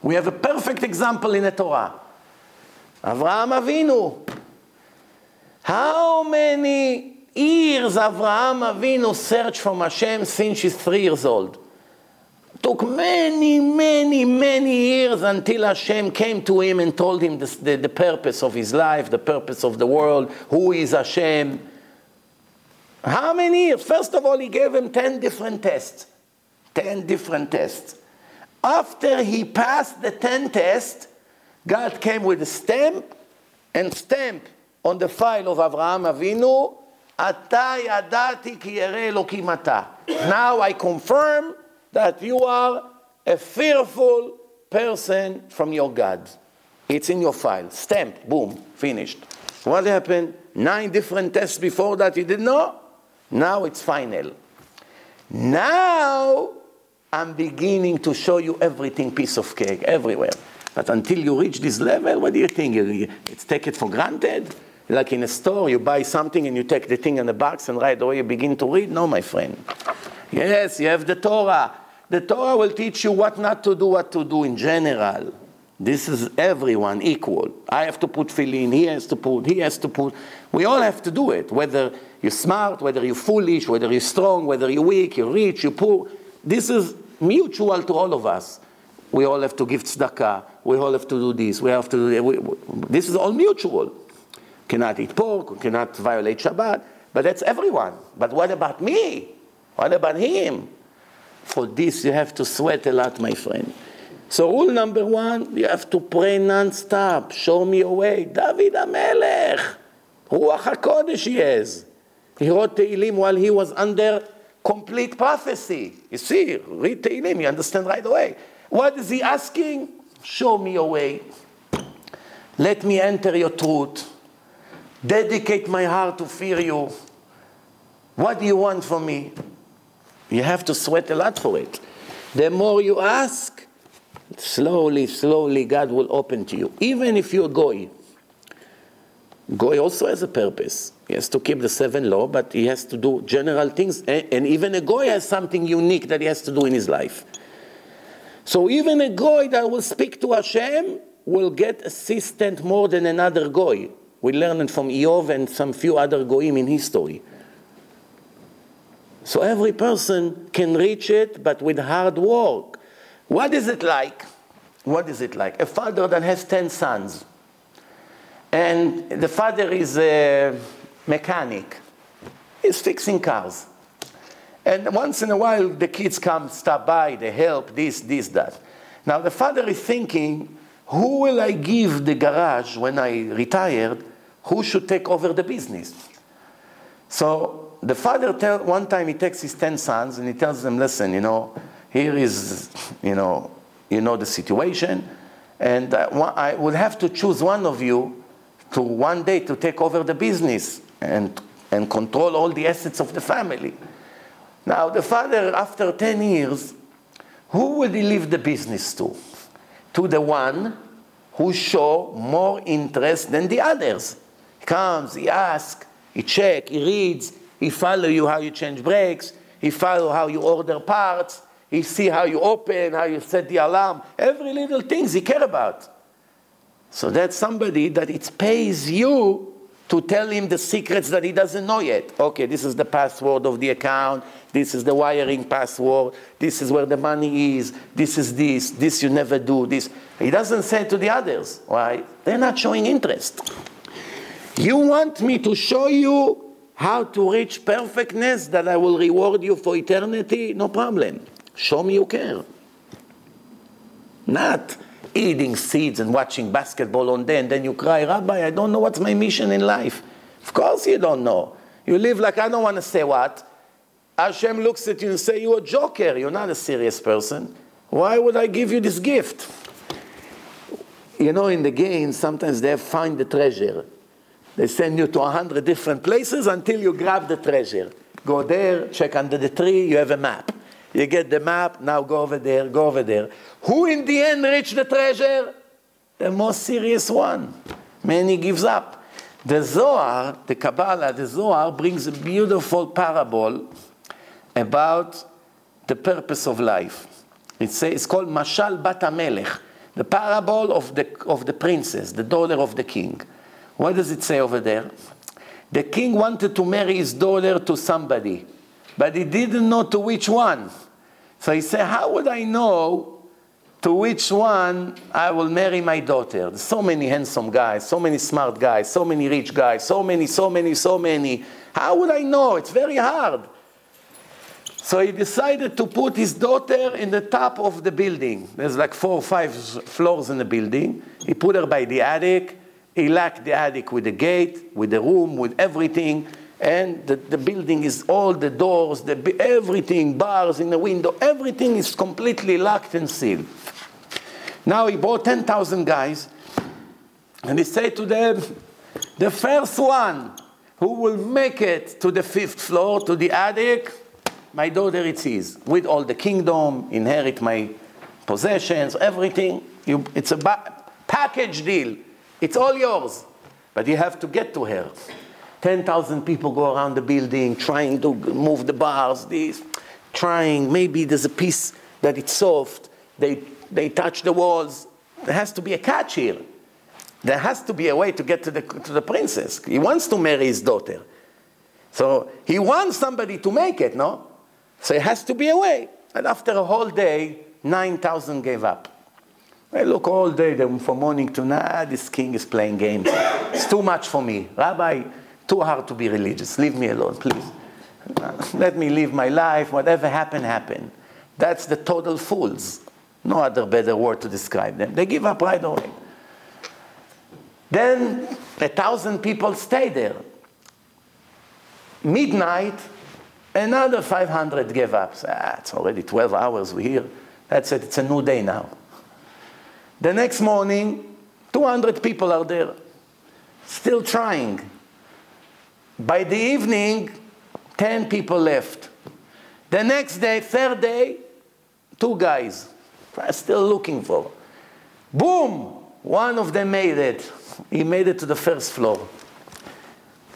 We have a perfect example in the Torah. Avraham Avinu. How many years Avraham Avinu searched from Hashem since he's three years old? Took many, many, many years until Hashem came to him and told him the, the purpose of his life, the purpose of the world, who is Hashem. How many years? First of all, he gave him 10 different tests. 10 different tests. After he passed the 10 tests, God came with a stamp and stamp on the file of Avraham Avinu. Now I confirm that you are a fearful person from your God. It's in your file. Stamp, boom, finished. What happened? Nine different tests before that you didn't know? Now it's final. Now I'm beginning to show you everything piece of cake everywhere. But until you reach this level, what do you think? It's take it for granted? Like in a store, you buy something and you take the thing in the box and right away you begin to read? No, my friend. Yes, you have the Torah. The Torah will teach you what not to do, what to do in general. This is everyone equal. I have to put in. he has to put, he has to put. We all have to do it, whether you're smart, whether you're foolish, whether you're strong, whether you're weak, you're rich, you're poor. This is mutual to all of us. We all have to give tzedakah. We all have to do this. We have to do this is all mutual. Cannot eat pork, cannot violate Shabbat, but that's everyone. But what about me? What about him? For this, you have to sweat a lot, my friend. So rule number one, you have to pray non-stop. Show me a way. David HaMelech, Ruach HaKodesh he has. He wrote Tehillim while he was under complete prophecy. You see, read Tehillim, you understand right away. What is he asking? Show me a way. Let me enter your truth. Dedicate my heart to fear you. What do you want from me? You have to sweat a lot for it. The more you ask, slowly, slowly, God will open to you. Even if you're goy. Goy also has a purpose. He has to keep the seven law, but he has to do general things. And even a goy has something unique that he has to do in his life. So even a goy that will speak to Hashem will get assistant more than another goy. We learn it from Eov and some few other goyim in history. So every person can reach it, but with hard work. What is it like? What is it like? A father that has 10 sons, and the father is a mechanic, he's fixing cars. And once in a while, the kids come, stop by, they help, this, this, that. Now, the father is thinking, who will I give the garage when I retired? Who should take over the business? So the father tell, one time he takes his 10 sons and he tells them, listen, you know, here is, you know, you know the situation, and uh, I would have to choose one of you to one day to take over the business and, and control all the assets of the family. Now, the father, after 10 years, who will he leave the business to? To the one who show more interest than the others. He comes, he asks, he check, he reads, he follow you how you change brakes. He follow how you order parts. He see how you open, how you set the alarm. Every little things he care about. So that's somebody that it pays you to tell him the secrets that he doesn't know yet. Okay, this is the password of the account. This is the wiring password. This is where the money is. This is this. This you never do. This. He doesn't say to the others. Why? They're not showing interest. You want me to show you how to reach perfectness that I will reward you for eternity? No problem. Show me you care. Not eating seeds and watching basketball on day and then you cry, Rabbi, I don't know what's my mission in life. Of course you don't know. You live like I don't want to say what. Hashem looks at you and say, you're a joker. You're not a serious person. Why would I give you this gift? You know, in the game, sometimes they find the treasure. They send you to a hundred different places until you grab the treasure. Go there, check under the tree, you have a map. You get the map, now go over there, go over there. Who in the end reached the treasure? The most serious one. Many gives up. The Zohar, the Kabbalah, the Zohar brings a beautiful parable about the purpose of life. It's, called Mashal Bat HaMelech, the parable of the, of the princess, the daughter of the king. What does it say over there? The king wanted to marry his daughter to somebody, but he didn't know to which one. So he said, How would I know to which one I will marry my daughter? There's so many handsome guys, so many smart guys, so many rich guys, so many, so many, so many. How would I know? It's very hard. So he decided to put his daughter in the top of the building. There's like four or five floors in the building. He put her by the attic. He locked the attic with the gate, with the room, with everything. And the, the building is all the doors, the, everything, bars in the window, everything is completely locked and sealed. Now he brought 10,000 guys and he said to them, the first one who will make it to the fifth floor, to the attic, my daughter it is, with all the kingdom, inherit my possessions, everything. You, it's a ba- package deal. It's all yours. But you have to get to her. 10,000 people go around the building trying to move the bars, this, trying. Maybe there's a piece that it's soft. They, they touch the walls. There has to be a catch here. There has to be a way to get to the, to the princess. He wants to marry his daughter. So he wants somebody to make it, no? So it has to be a way. And after a whole day, 9,000 gave up. I look all day from morning to night, this king is playing games. It's too much for me. Rabbi, too hard to be religious. Leave me alone, please. Let me live my life. Whatever happened, happened. That's the total fools. No other better word to describe them. They give up right away. Then a thousand people stay there. Midnight, Another 500 gave up. Ah, it's already 12 hours we're here. That's it, it's a new day now. The next morning, 200 people are there, still trying. By the evening, 10 people left. The next day, third day, two guys, still looking for. Boom! One of them made it. He made it to the first floor.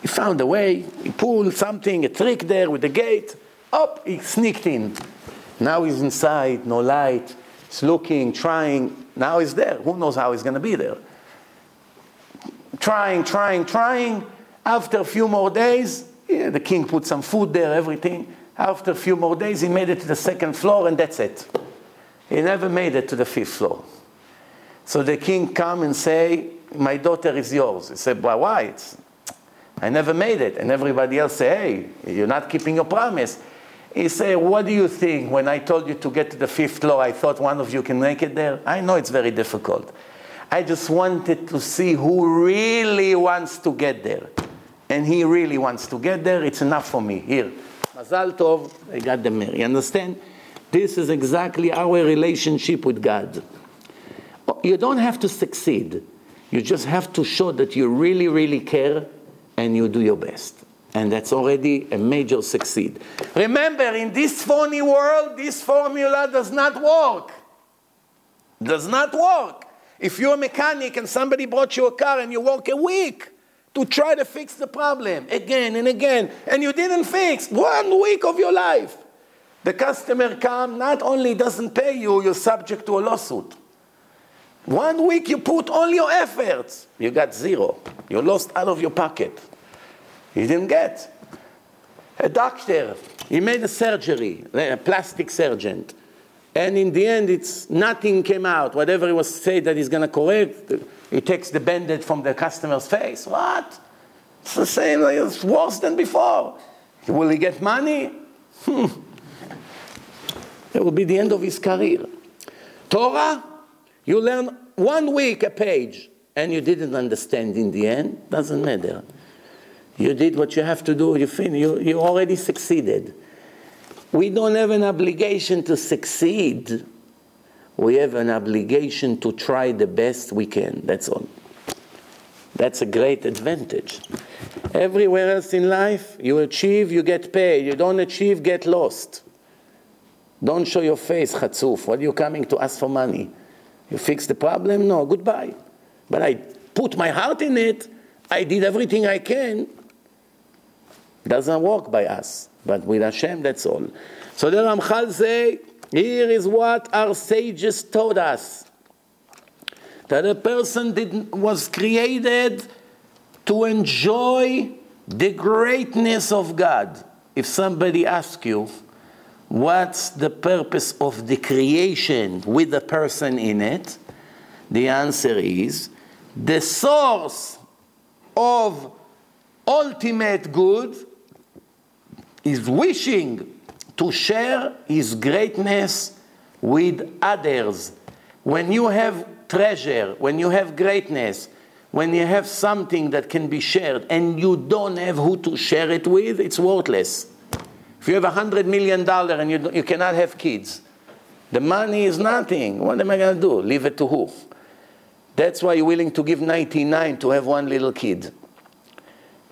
He found a way, he pulled something, a trick there with the gate. Up, he sneaked in. Now he's inside, no light. Looking, trying. Now he's there. Who knows how he's going to be there? Trying, trying, trying. After a few more days, yeah, the king put some food there, everything. After a few more days, he made it to the second floor, and that's it. He never made it to the fifth floor. So the king come and say, "My daughter is yours." He said, "Well, why? It's I never made it. And everybody else say, hey, you're not keeping your promise. He said, what do you think? When I told you to get to the fifth floor, I thought one of you can make it there. I know it's very difficult. I just wanted to see who really wants to get there. And he really wants to get there. It's enough for me. Here. Mazal Tov, I got the mirror. You understand? This is exactly our relationship with God. You don't have to succeed. You just have to show that you really, really care and you do your best. And that's already a major succeed. Remember, in this phony world, this formula does not work. Does not work. If you're a mechanic and somebody brought you a car and you work a week to try to fix the problem again and again, and you didn't fix one week of your life, the customer come, not only doesn't pay you, you're subject to a lawsuit. One week you put all your efforts, you got zero. You lost out of your pocket. You didn't get. A doctor, he made a surgery, a plastic surgeon. And in the end, it's nothing came out. Whatever he was said that he's going to correct, he takes the bandage from the customer's face. What? It's the same, it's worse than before. Will he get money? Hmm. It will be the end of his career. Torah, you learn one week a page and you didn't understand in the end, doesn't matter. You did what you have to do, you, fin- you, you already succeeded. We don't have an obligation to succeed. We have an obligation to try the best we can. That's all. That's a great advantage. Everywhere else in life, you achieve, you get paid. You don't achieve, get lost. Don't show your face, Chatzuf. What are you coming to ask for money? You fix the problem? No, goodbye. But I put my heart in it. I did everything I can. Doesn't work by us, but with Hashem, that's all. So the Ramchal say, here is what our sages taught us. That a person did, was created to enjoy the greatness of God. If somebody asks you, what's the purpose of the creation with the person in it? The answer is the source of ultimate good is wishing to share his greatness with others. When you have treasure, when you have greatness, when you have something that can be shared and you don't have who to share it with, it's worthless. If you have a hundred million dollar and you, you cannot have kids, the money is nothing. What am I going to do? Leave it to who? That's why you're willing to give 99 to have one little kid.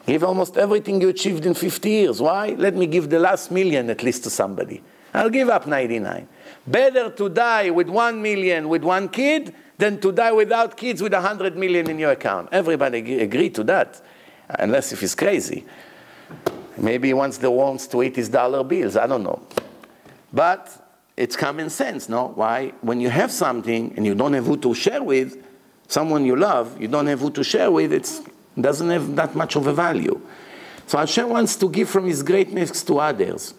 Give almost everything you achieved in 50 years. Why? Let me give the last million at least to somebody. I'll give up 99. Better to die with one million with one kid than to die without kids with 100 million in your account. Everybody agree to that, unless if he's crazy. Maybe he wants the wants to eat his dollar bills. I don't know. But it's common sense, no? Why? When you have something and you don't have who to share with, someone you love, you don't have who to share with, it doesn't have that much of a value. So Hashem wants to give from His greatness to others.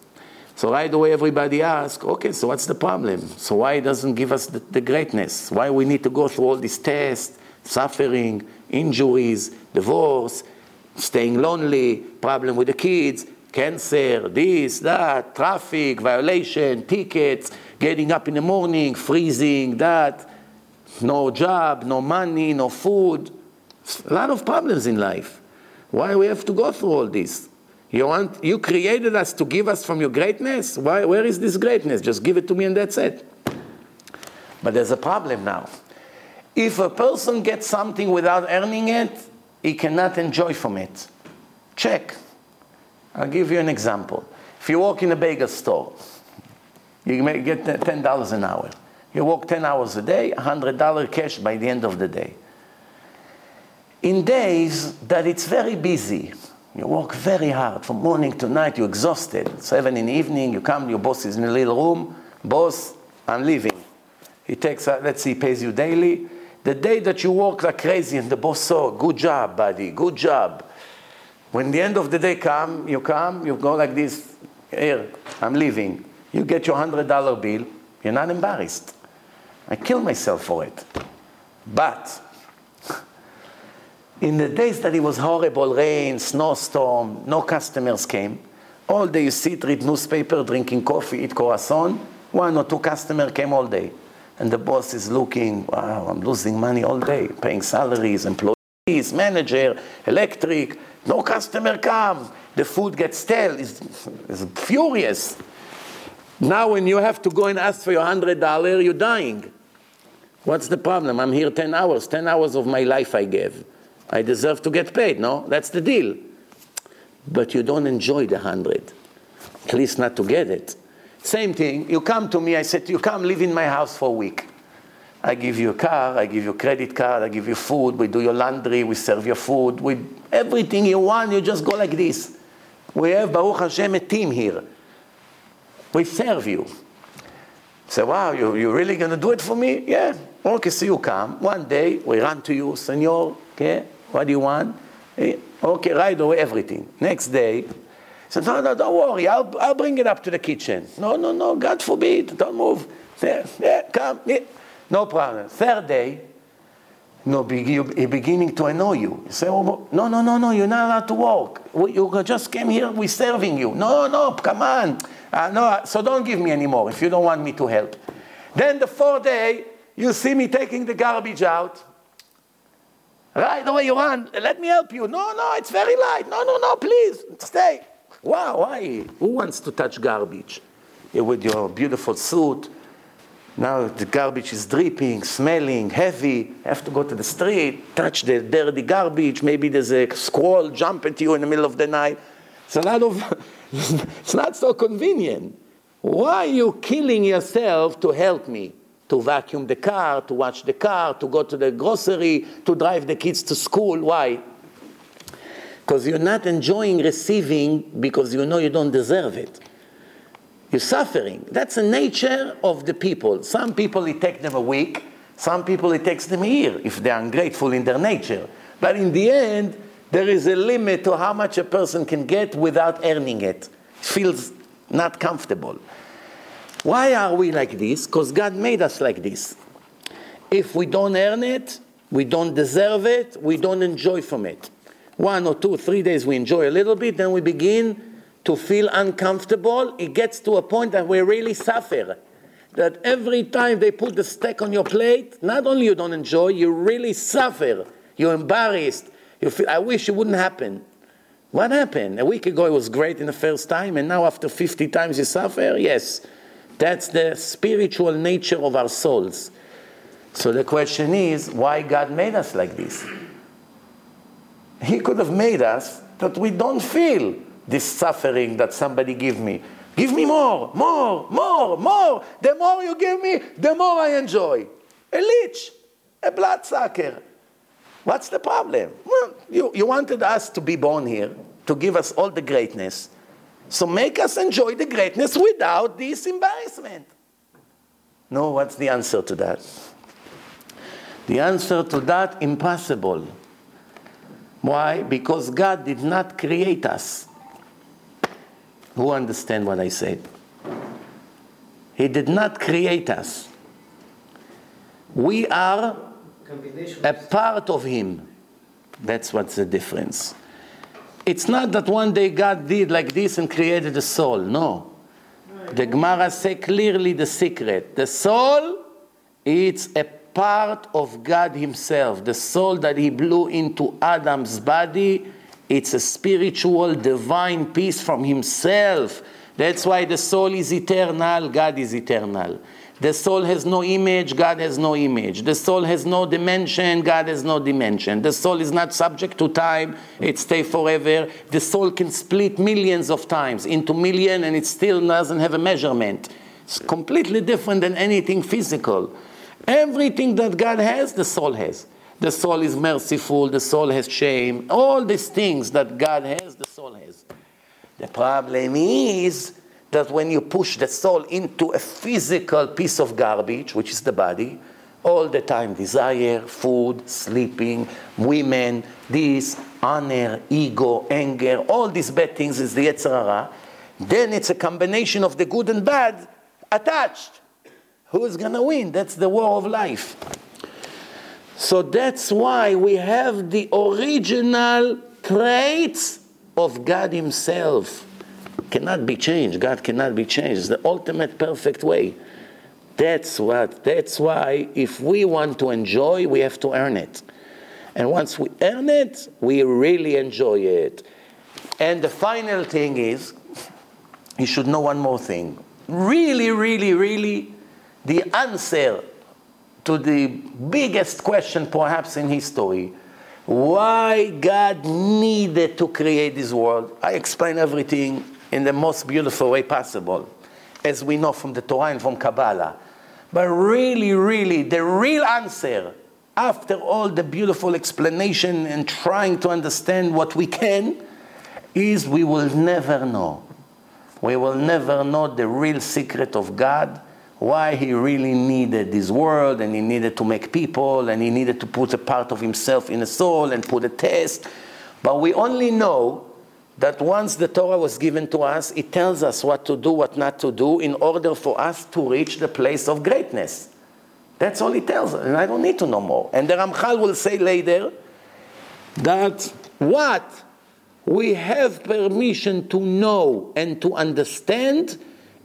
So right away everybody asks, okay, so what's the problem? So why doesn't give us the, the greatness? Why we need to go through all these tests, suffering, injuries, divorce, staying lonely, problem with the kids, cancer, this, that, traffic, violation, tickets, getting up in the morning, freezing, that, no job, no money, no food. A lot of problems in life. Why we have to go through all this? You want you created us to give us from your greatness? Why where is this greatness? Just give it to me and that's it. But there's a problem now. If a person gets something without earning it, he cannot enjoy from it. Check. I'll give you an example. If you walk in a bagel store, you may get $10 an hour. You work 10 hours a day, $100 cash by the end of the day. In days that it's very busy, you work very hard from morning to night, you're exhausted. Seven in the evening, you come, your boss is in a little room. Boss, I'm leaving. He takes, a, let's see, pays you daily. The day that you work like crazy and the boss saw, good job, buddy, good job. When the end of the day come, you come, you go like this, here, I'm leaving. You get your $100 bill, you're not embarrassed. I kill myself for it. But in the days that it was horrible, rain, snowstorm, no customers came, all day you sit, read newspaper, drinking coffee, eat croissant, one or two customers came all day. And the boss is looking, wow, I'm losing money all day, paying salaries, employees, manager, electric, no customer come. The food gets stale, he's, he's furious. Now when you have to go and ask for your $100, you're dying. What's the problem? I'm here 10 hours, 10 hours of my life I gave. I deserve to get paid, no? That's the deal. But you don't enjoy the 100. At least not to get it. Same thing, you come to me, I said, you come live in my house for a week. I give you a car, I give you a credit card, I give you food, we do your laundry, we serve your food, we, everything you want, you just go like this. We have, Baruch Hashem, a team here. We serve you. Say, wow, you, you're really going to do it for me? Yeah. Okay, so you come. One day, we run to you, Senor, okay, what do you want? Okay, right away, everything. Next day, so no, no, don't worry, I'll, I'll bring it up to the kitchen. No, no, no, God forbid, don't move. Yeah come, yeah. no problem. Third day, no, you're beginning to annoy you. You say, oh, no, no, no, no, you're not allowed to walk. You just came here, we're serving you. No, no, come on. Uh, no, so don't give me anymore if you don't want me to help. Then the fourth day, you see me taking the garbage out. Right away you run, let me help you. No, no, it's very light. No, no, no, please, stay. Wow, why? Who wants to touch garbage? You're with your beautiful suit. Now the garbage is dripping, smelling, heavy. Have to go to the street, touch the dirty garbage. Maybe there's a squirrel jump at you in the middle of the night. It's a lot of, (laughs) it's not so convenient. Why are you killing yourself to help me? To vacuum the car, to wash the car, to go to the grocery, to drive the kids to school. Why? Because you're not enjoying receiving because you know you don't deserve it. You're suffering. That's the nature of the people. Some people, it takes them a week. Some people, it takes them a year if they're ungrateful in their nature. But in the end, there is a limit to how much a person can get without earning it. Feels not comfortable. Why are we like this? Because God made us like this. If we don't earn it, we don't deserve it, we don't enjoy from it. One or two, three days we enjoy a little bit, then we begin to feel uncomfortable. It gets to a point that we really suffer. That every time they put the steak on your plate, not only you don't enjoy, you really suffer. You're embarrassed. You feel, I wish it wouldn't happen. What happened? A week ago it was great in the first time, and now after 50 times you suffer? Yes. That's the spiritual nature of our souls. So the question is, why God made us like this? He could have made us that we don't feel this suffering that somebody give me. Give me more, more, more, more. The more you give me, the more I enjoy. A leech, a bloodsucker. What's the problem? Well, you, you wanted us to be born here, to give us all the greatness. So make us enjoy the greatness without this embarrassment. No, what's the answer to that? The answer to that, impossible. Why? Because God did not create us. Who understand what I said? He did not create us. We are a part of him. That's what's the difference. It's not that one day God did like this and created a soul. No. The Gemara say clearly the secret. The soul, it's a part of God Himself. The soul that He blew into Adam's body, it's a spiritual, divine piece from Himself. That's why the soul is eternal, God is eternal. The soul has no image, God has no image. The soul has no dimension, God has no dimension. The soul is not subject to time, it stays forever. The soul can split millions of times into million and it still doesn't have a measurement. It's completely different than anything physical. Everything that God has, the soul has. The soul is merciful, the soul has shame. All these things that God has, the soul has. The problem is that when you push the soul into a physical piece of garbage, which is the body, all the time desire, food, sleeping, women, this, honor, ego, anger, all these bad things is the Yetzer Hara, then it's a combination of the good and bad attached. Who's gonna win? That's the war of life. So that's why we have the original traits of God Himself cannot be changed. God cannot be changed. It's the ultimate perfect way. That's what. That's why if we want to enjoy, we have to earn it. And once we earn it, we really enjoy it. And the final thing is, you should know one more thing. Really, really, really, the answer to the biggest question perhaps in history why God needed to create this world. I explain everything in the most beautiful way possible, as we know from the Torah and from Kabbalah. But really, really, the real answer, after all the beautiful explanation and trying to understand what we can, is we will never know. We will never know the real secret of God, why He really needed this world, and He needed to make people, and He needed to put a part of Himself in a soul and put a test. But we only know that once the Torah was given to us, it tells us what to do, what not to do, in order for us to reach the place of greatness. That's all it tells us, and I don't need to know more. And the Ramchal will say later that what we have permission to know and to understand,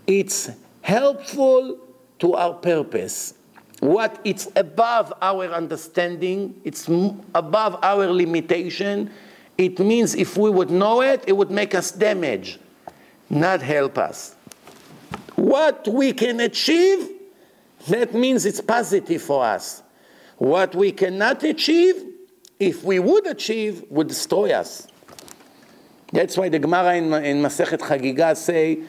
it's helpful to our purpose. What it's above our understanding, it's above our limitation, it means if we would know it, it would make us damage, not help us. What we can achieve, that means it's positive for us. What we cannot achieve, if we would achieve, would destroy us. That's why the Gemara in, in Masechet Chagiga say,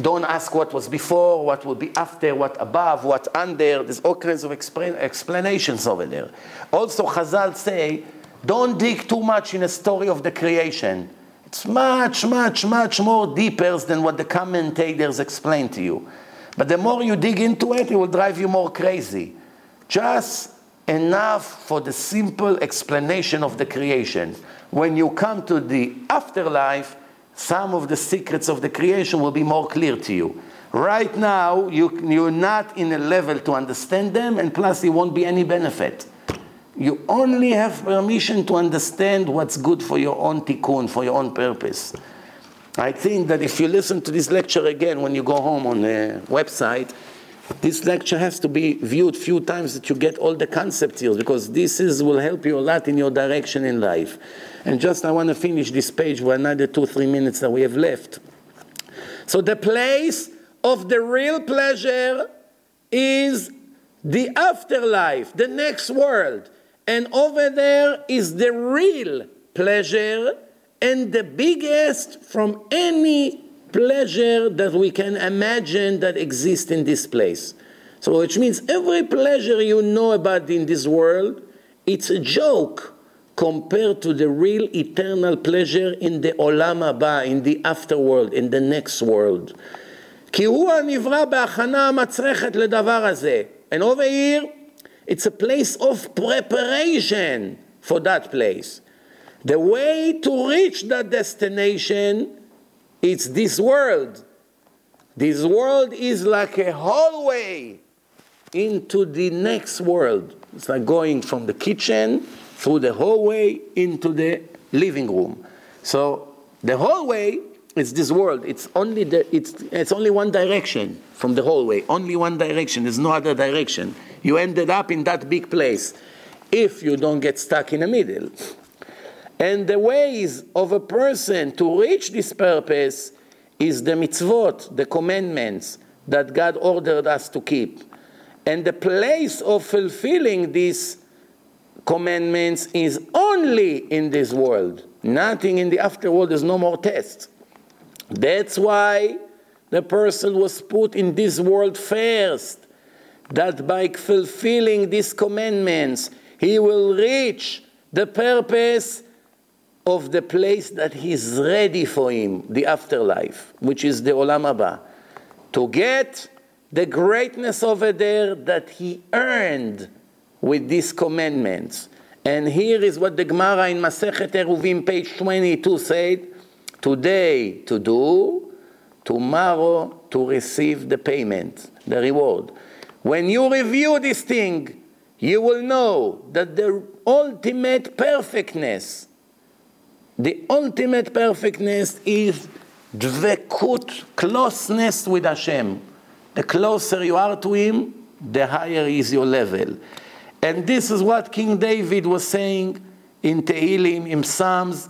don't ask what was before, what will be after, what above, what under. There's all kinds of explain, explanations over there. Also, Chazal say, don't dig too much in a story of the creation. It's much, much, much more deeper than what the commentators explain to you. But the more you dig into it, it will drive you more crazy. Just enough for the simple explanation of the creation. When you come to the afterlife, some of the secrets of the creation will be more clear to you. Right now, you, you're not in a level to understand them, and plus, it won't be any benefit. You only have permission to understand what's good for your own tikkun, for your own purpose. I think that if you listen to this lecture again when you go home on the website, this lecture has to be viewed few times that you get all the concepts here because this is will help you a lot in your direction in life. And just I want to finish this page with another two, three minutes that we have left. So the place of the real pleasure is the afterlife, the next world. And over there is the real pleasure and the biggest from any pleasure that we can imagine that exists in this place. So, which means every pleasure you know about in this world, it's a joke compared to the real eternal pleasure in the olam haba, in the afterworld, in the next world. כי הוא הנברא בהכנה המצרכת לדבר הזה. And over here, it's a place of preparation for that place. The way to reach that destination it's this world. This world is like a hallway into the next world. It's like going from the kitchen through the hallway into the living room. So the hallway is this world. It's only the, it's, it's only one direction from the hallway. Only one direction. There's no other direction. You ended up in that big place if you don't get stuck in the middle. And the ways of a person to reach this purpose is the mitzvot, the commandments that God ordered us to keep. And the place of fulfilling these commandments is only in this world. Nothing in the afterworld, there's no more test. That's why the person was put in this world first, that by fulfilling these commandments, he will reach the purpose of the place that is ready for him, the afterlife, which is the Olam Haba, to get the greatness over there that he earned with these commandments. And here is what the Gemara in Masechet Eruvin, page 22, said today to do, tomorrow to receive the payment, the reward. When you review this thing, you will know that the ultimate perfectness the ultimate perfectness is dvekut, closeness with Hashem. The closer you are to Him, the higher is your level. And this is what King David was saying in Tehillim, in Psalms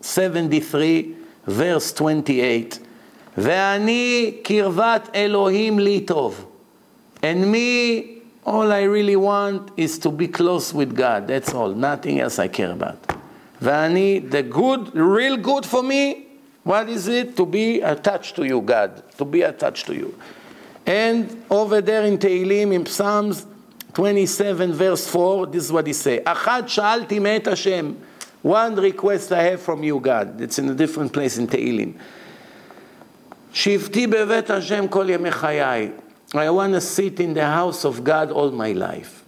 73, verse 28. ואני קרבת אלוהים לי טוב. And me, all I really want is to be close with God. That's all. Nothing else I care about. Vani, the good, real good for me, what is it? To be attached to you, God, to be attached to you. And over there in Tehillim, in Psalms 27, verse 4, this is what he say. Achad met Hashem. One request I have from you, God. It's in a different place in Tehillim. Shivti bevet Hashem kol yemei I want to sit in the house of God all my life.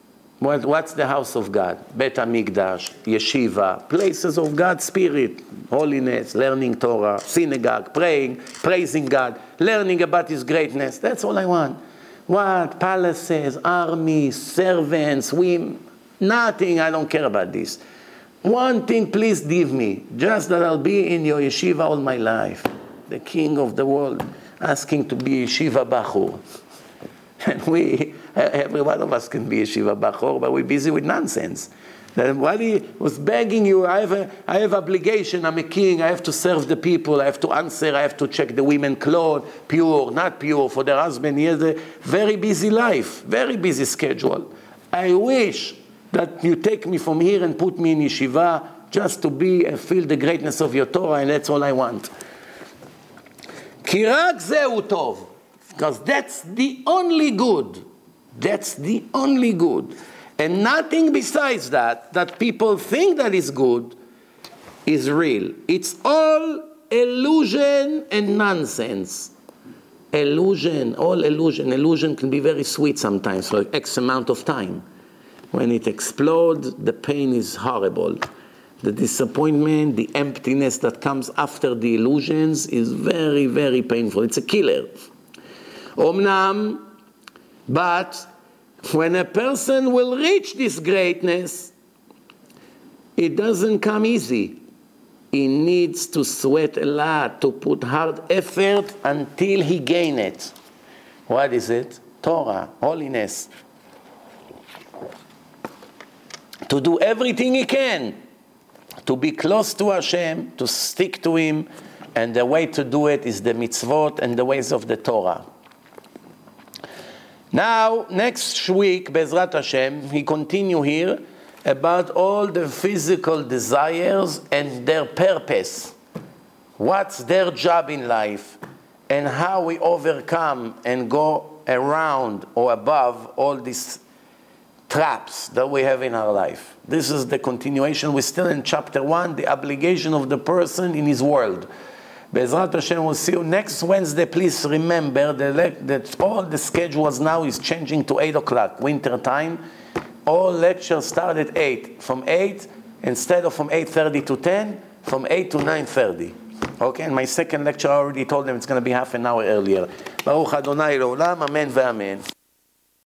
What, what's the house of God? Bet HaMikdash, yeshiva, places of God's Spirit, holiness, learning Torah, synagogue, praying, praising God, learning about His greatness. That's all I want. What? Palaces, armies, servants, women. Nothing, I don't care about this. One thing, please give me, just that I'll be in your yeshiva all my life. The king of the world asking to be yeshiva bachur. (laughs) And we, Every one of us can be a yeshiva bachur, but we're busy with nonsense. Then while he was begging you, I have, a, I have obligation, I'm a king, I have to serve the people, I have to answer, I have to check the women cloth pure, not pure, for their husband. He has a very busy life, very busy schedule. I wish that you take me from here and put me in yeshiva just to be and feel the greatness of your Torah, and that's all I want. Kirak רק because that's the only good that's the only good. And nothing besides that, that people think that is good, is real. It's all illusion and nonsense. Illusion, all illusion. Illusion can be very sweet sometimes for X amount of time. When it explodes, the pain is horrible. The disappointment, the emptiness that comes after the illusions is very, very painful. It's a killer. Omnam, but when a person will reach this greatness, it doesn't come easy. He needs to sweat a lot, to put hard effort until he gain it. What is it? Torah, holiness. To do everything he can to be close to Hashem, to stick to Him, and the way to do it is the mitzvot and the ways of the Torah. Now, next week, Bezrat Hashem, we continue here about all the physical desires and their purpose. What's their job in life, and how we overcome and go around or above all these traps that we have in our life. This is the continuation. We're still in chapter one, the obligation of the person in his world. Bezrat Hashem, we'll see you next Wednesday. Please remember that, that all the schedules now is changing to 8 o'clock, winter time. All lectures start at 8. From 8, instead of from 8.30 to 10, from 8 to 9.30. Okay, and my second lecture, I already told them it's going to be half an hour earlier. Baruch Adonai Amen ve'amen.